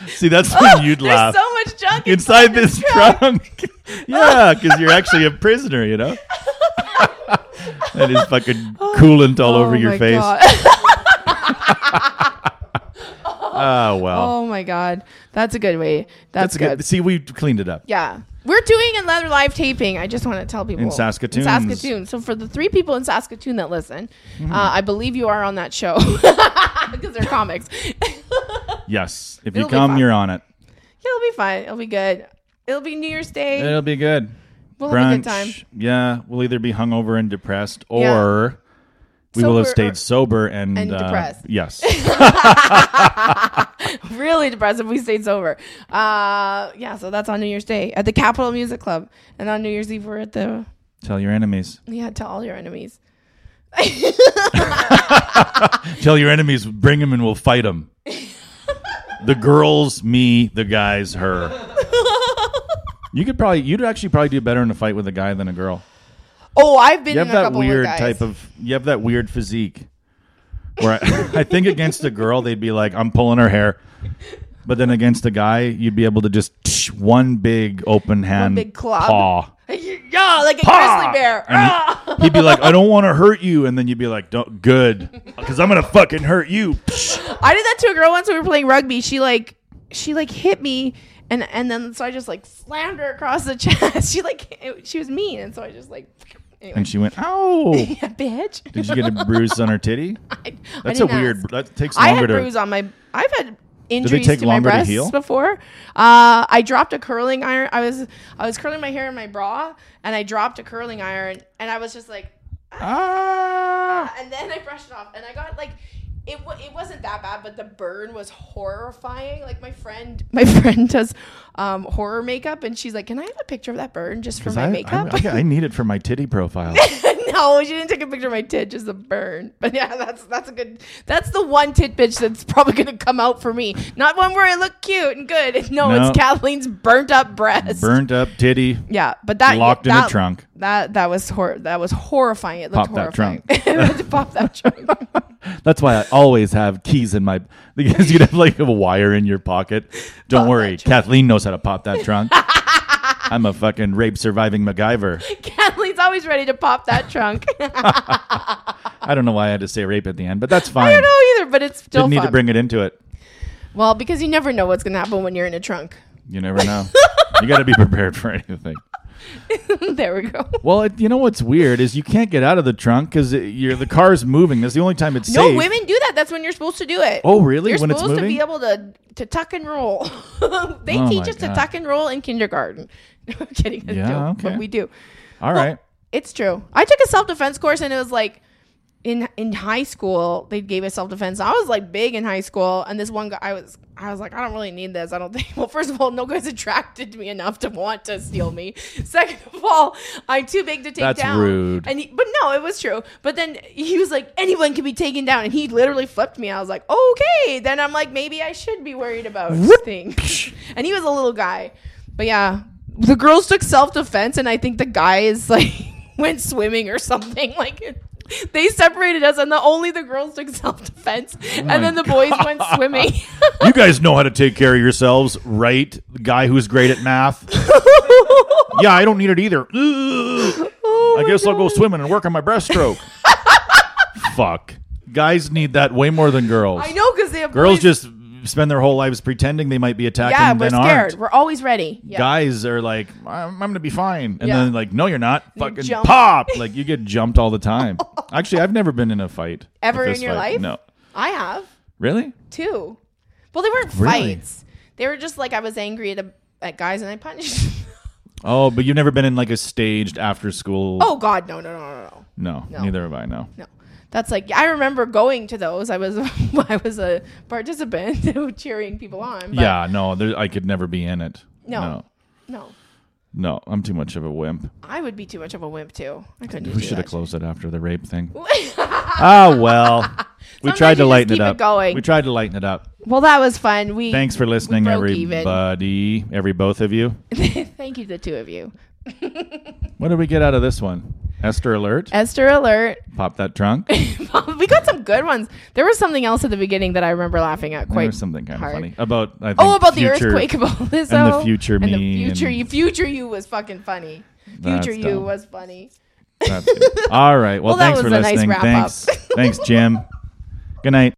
Speaker 1: See, that's oh, when you'd
Speaker 2: There's
Speaker 1: laugh.
Speaker 2: so much junk
Speaker 1: inside this trunk. yeah, because you're actually a prisoner, you know? That is fucking coolant all over
Speaker 2: Oh
Speaker 1: your
Speaker 2: my
Speaker 1: face.
Speaker 2: God.
Speaker 1: Oh, well.
Speaker 2: oh my god, that's a good way. That's,
Speaker 1: That's
Speaker 2: good.
Speaker 1: good. See, we cleaned it up.
Speaker 2: Yeah. We're doing another live taping. I just want to tell people
Speaker 1: In Saskatoon.
Speaker 2: In Saskatoon. So for the three people in Saskatoon that listen,
Speaker 1: Mm-hmm.
Speaker 2: uh, I believe you are on that show because they're comics.
Speaker 1: Yes. If
Speaker 2: It'll
Speaker 1: you come, you're on it.
Speaker 2: Yeah, it'll be fine. It'll be good. It'll be New Year's Day.
Speaker 1: It'll be good.
Speaker 2: We'll
Speaker 1: Brunch.
Speaker 2: have a good time.
Speaker 1: Yeah, we'll either be hungover and depressed or we will have
Speaker 2: Sober
Speaker 1: stayed sober and,
Speaker 2: and
Speaker 1: uh,
Speaker 2: depressed.
Speaker 1: Yes.
Speaker 2: Really depressed if we stayed sober. Uh, yeah. So that's on New Year's Day at the Capitol Music Club, and on New Year's Eve we're at the
Speaker 1: Tell your enemies.
Speaker 2: yeah. Tell all your enemies.
Speaker 1: Tell your enemies, bring them and we'll fight them. the girls, me, the guys, her. You could probably, you'd actually probably do better in a fight with a guy than a girl.
Speaker 2: Oh, I've been
Speaker 1: You have that weird type of, you have that weird physique. Where I, I think against a girl, they'd be like, I'm pulling her hair. But then against a guy, you'd be able to just tsh, one big open hand one
Speaker 2: big club.
Speaker 1: paw.
Speaker 2: Yeah, like a
Speaker 1: Paw!
Speaker 2: grizzly bear.
Speaker 1: And he-
Speaker 2: Ah!
Speaker 1: He'd be like, I don't want to hurt you. And then you'd be like, don't, good. Because I'm going to fucking hurt you.
Speaker 2: I did that to a girl once when we were playing rugby. She like she like hit me and and then so I just like slammed her across the chest. She like it- she was mean and so I just like anyway.
Speaker 1: And she went, ow.
Speaker 2: yeah, bitch.
Speaker 1: Did you get a bruise on her titty?
Speaker 2: I, I
Speaker 1: That's a weird.
Speaker 2: ask.
Speaker 1: That takes longer I
Speaker 2: had
Speaker 1: to.
Speaker 2: bruise on my. I've had injuries to my
Speaker 1: to
Speaker 2: breasts
Speaker 1: heal?
Speaker 2: before. Uh, I dropped a curling iron. I was I was curling my hair in my bra, and I dropped a curling iron, and I was just like,
Speaker 1: Ah!
Speaker 2: and then I brushed it off, and I got like. It, wa- it wasn't that bad, but the burn was horrifying. Like my friend, my friend does um, horror makeup, and she's like, "Can I have a picture of that burn just for my
Speaker 1: I,
Speaker 2: makeup?"
Speaker 1: I, I need it for my titty profile.
Speaker 2: no, oh, she didn't take a picture of my tit, just a burn. But yeah, that's that's a good. That's the one tit bitch that's probably gonna come out for me. Not one where I look cute and good. No,
Speaker 1: No.
Speaker 2: it's Kathleen's burnt up breast.
Speaker 1: Burnt up titty.
Speaker 2: Yeah, but that
Speaker 1: Locked in a
Speaker 2: that,
Speaker 1: trunk.
Speaker 2: That that was hor- that was horrifying. It looked
Speaker 1: Pop that
Speaker 2: horrifying. Had to pop that trunk.
Speaker 1: That's why I always have keys in my because you'd have like a wire in your pocket. Don't
Speaker 2: Pop
Speaker 1: worry. Kathleen knows how to pop that trunk. I'm a fucking rape surviving MacGyver.
Speaker 2: Kathleen's always ready to pop that trunk.
Speaker 1: I don't know why I had to say rape at the end, but that's fine.
Speaker 2: I don't know either, but it's still
Speaker 1: Didn't need
Speaker 2: fun.
Speaker 1: to bring it into it.
Speaker 2: well, because you never know what's gonna happen when you're in a trunk.
Speaker 1: You never know. you got to be prepared for anything.
Speaker 2: there we go.
Speaker 1: Well, it, you know what's weird is you can't get out of the trunk because you're the car's moving. That's the only time it's
Speaker 2: No,
Speaker 1: safe.
Speaker 2: women do that. That's when you're supposed to do it.
Speaker 1: Oh, really?
Speaker 2: You're
Speaker 1: When it's
Speaker 2: supposed to
Speaker 1: moving?
Speaker 2: be able to to tuck and roll. they
Speaker 1: Oh
Speaker 2: teach
Speaker 1: my
Speaker 2: us to
Speaker 1: God.
Speaker 2: tuck and roll in kindergarten. No, I'm kidding. That's
Speaker 1: Yeah,
Speaker 2: joke,
Speaker 1: okay.
Speaker 2: But we do.
Speaker 1: All right.
Speaker 2: It's true. I took a self defense course and it was like in in high school they gave us self defense. I was like big in high school and this one guy I was I was like I don't really need this. I don't think. Well, first of all, no guy's attracted to me enough to want to steal me. Second of all, I'm too big to take
Speaker 1: That's
Speaker 2: down.
Speaker 1: rude.
Speaker 2: And he, but no, it was true. But then he was like anyone can be taken down and he literally flipped me. I was like, "Okay." Then I'm like maybe I should be worried about things. and he was a little guy. But yeah, the girls took self defense, and I think the guys like went swimming or something. Like they separated us, and the only the girls took self defense, oh
Speaker 1: and
Speaker 2: then the boys went swimming.
Speaker 1: You guys know how to take care of yourselves, right? The guy who's great at math. yeah, I don't need it either.
Speaker 2: Oh
Speaker 1: I guess I'll go swimming and work on my breaststroke. Fuck. Guys need that way more than girls.
Speaker 2: I know because they have
Speaker 1: Girls
Speaker 2: boys-
Speaker 1: just spend their whole lives pretending they might be attacked.
Speaker 2: yeah, we're
Speaker 1: then
Speaker 2: scared.
Speaker 1: aren't.
Speaker 2: We're always ready. Yeah.
Speaker 1: Guys are like, I'm, I'm gonna be fine, and
Speaker 2: Yeah.
Speaker 1: then like, no, you're not. Fucking
Speaker 2: jump.
Speaker 1: pop! Like you get jumped all the time. Actually, I've never been in a fight.
Speaker 2: Ever in your
Speaker 1: fight.
Speaker 2: life?
Speaker 1: No.
Speaker 2: I have
Speaker 1: Really?
Speaker 2: two. Well, they weren't
Speaker 1: Really?
Speaker 2: fights. They were just like I was angry at, a, at guys and I punched.
Speaker 1: Oh, but you've never been in like a staged after school.
Speaker 2: oh God, no, no, no, no, no.
Speaker 1: no,
Speaker 2: no.
Speaker 1: neither have I. No.
Speaker 2: No. That's like I remember going to those. I was I was a participant cheering people on.
Speaker 1: Yeah, no, there, I could never be in it.
Speaker 2: No.
Speaker 1: no,
Speaker 2: No.
Speaker 1: no, I'm too much of a wimp.
Speaker 2: I would be too much of a wimp too. I couldn't.
Speaker 1: We should have closed it after the rape thing. Ah, well, we
Speaker 2: Sometimes
Speaker 1: tried to lighten it
Speaker 2: it
Speaker 1: up.
Speaker 2: going.
Speaker 1: We tried to lighten it up.
Speaker 2: well, that was fun. We
Speaker 1: Thanks for listening,
Speaker 2: broke even.
Speaker 1: everybody. Every both of you.
Speaker 2: Thank you, the two of you.
Speaker 1: What did we get out of this one? Esther alert.
Speaker 2: Esther alert.
Speaker 1: Pop that trunk.
Speaker 2: we got some good ones. There was something else at the beginning that I remember laughing at
Speaker 1: There
Speaker 2: quite
Speaker 1: was something kind of funny about. I oh, think,
Speaker 2: Oh, about the earthquake about oh, Lizzo
Speaker 1: and the future
Speaker 2: and the future
Speaker 1: and-
Speaker 2: you. Future you was fucking funny. Future you
Speaker 1: dumb.
Speaker 2: was funny.
Speaker 1: All right. Well,
Speaker 2: Well, that
Speaker 1: thanks for
Speaker 2: was a nice
Speaker 1: listening.
Speaker 2: wrap
Speaker 1: thanks.
Speaker 2: up.
Speaker 1: thanks, Jim. Good night.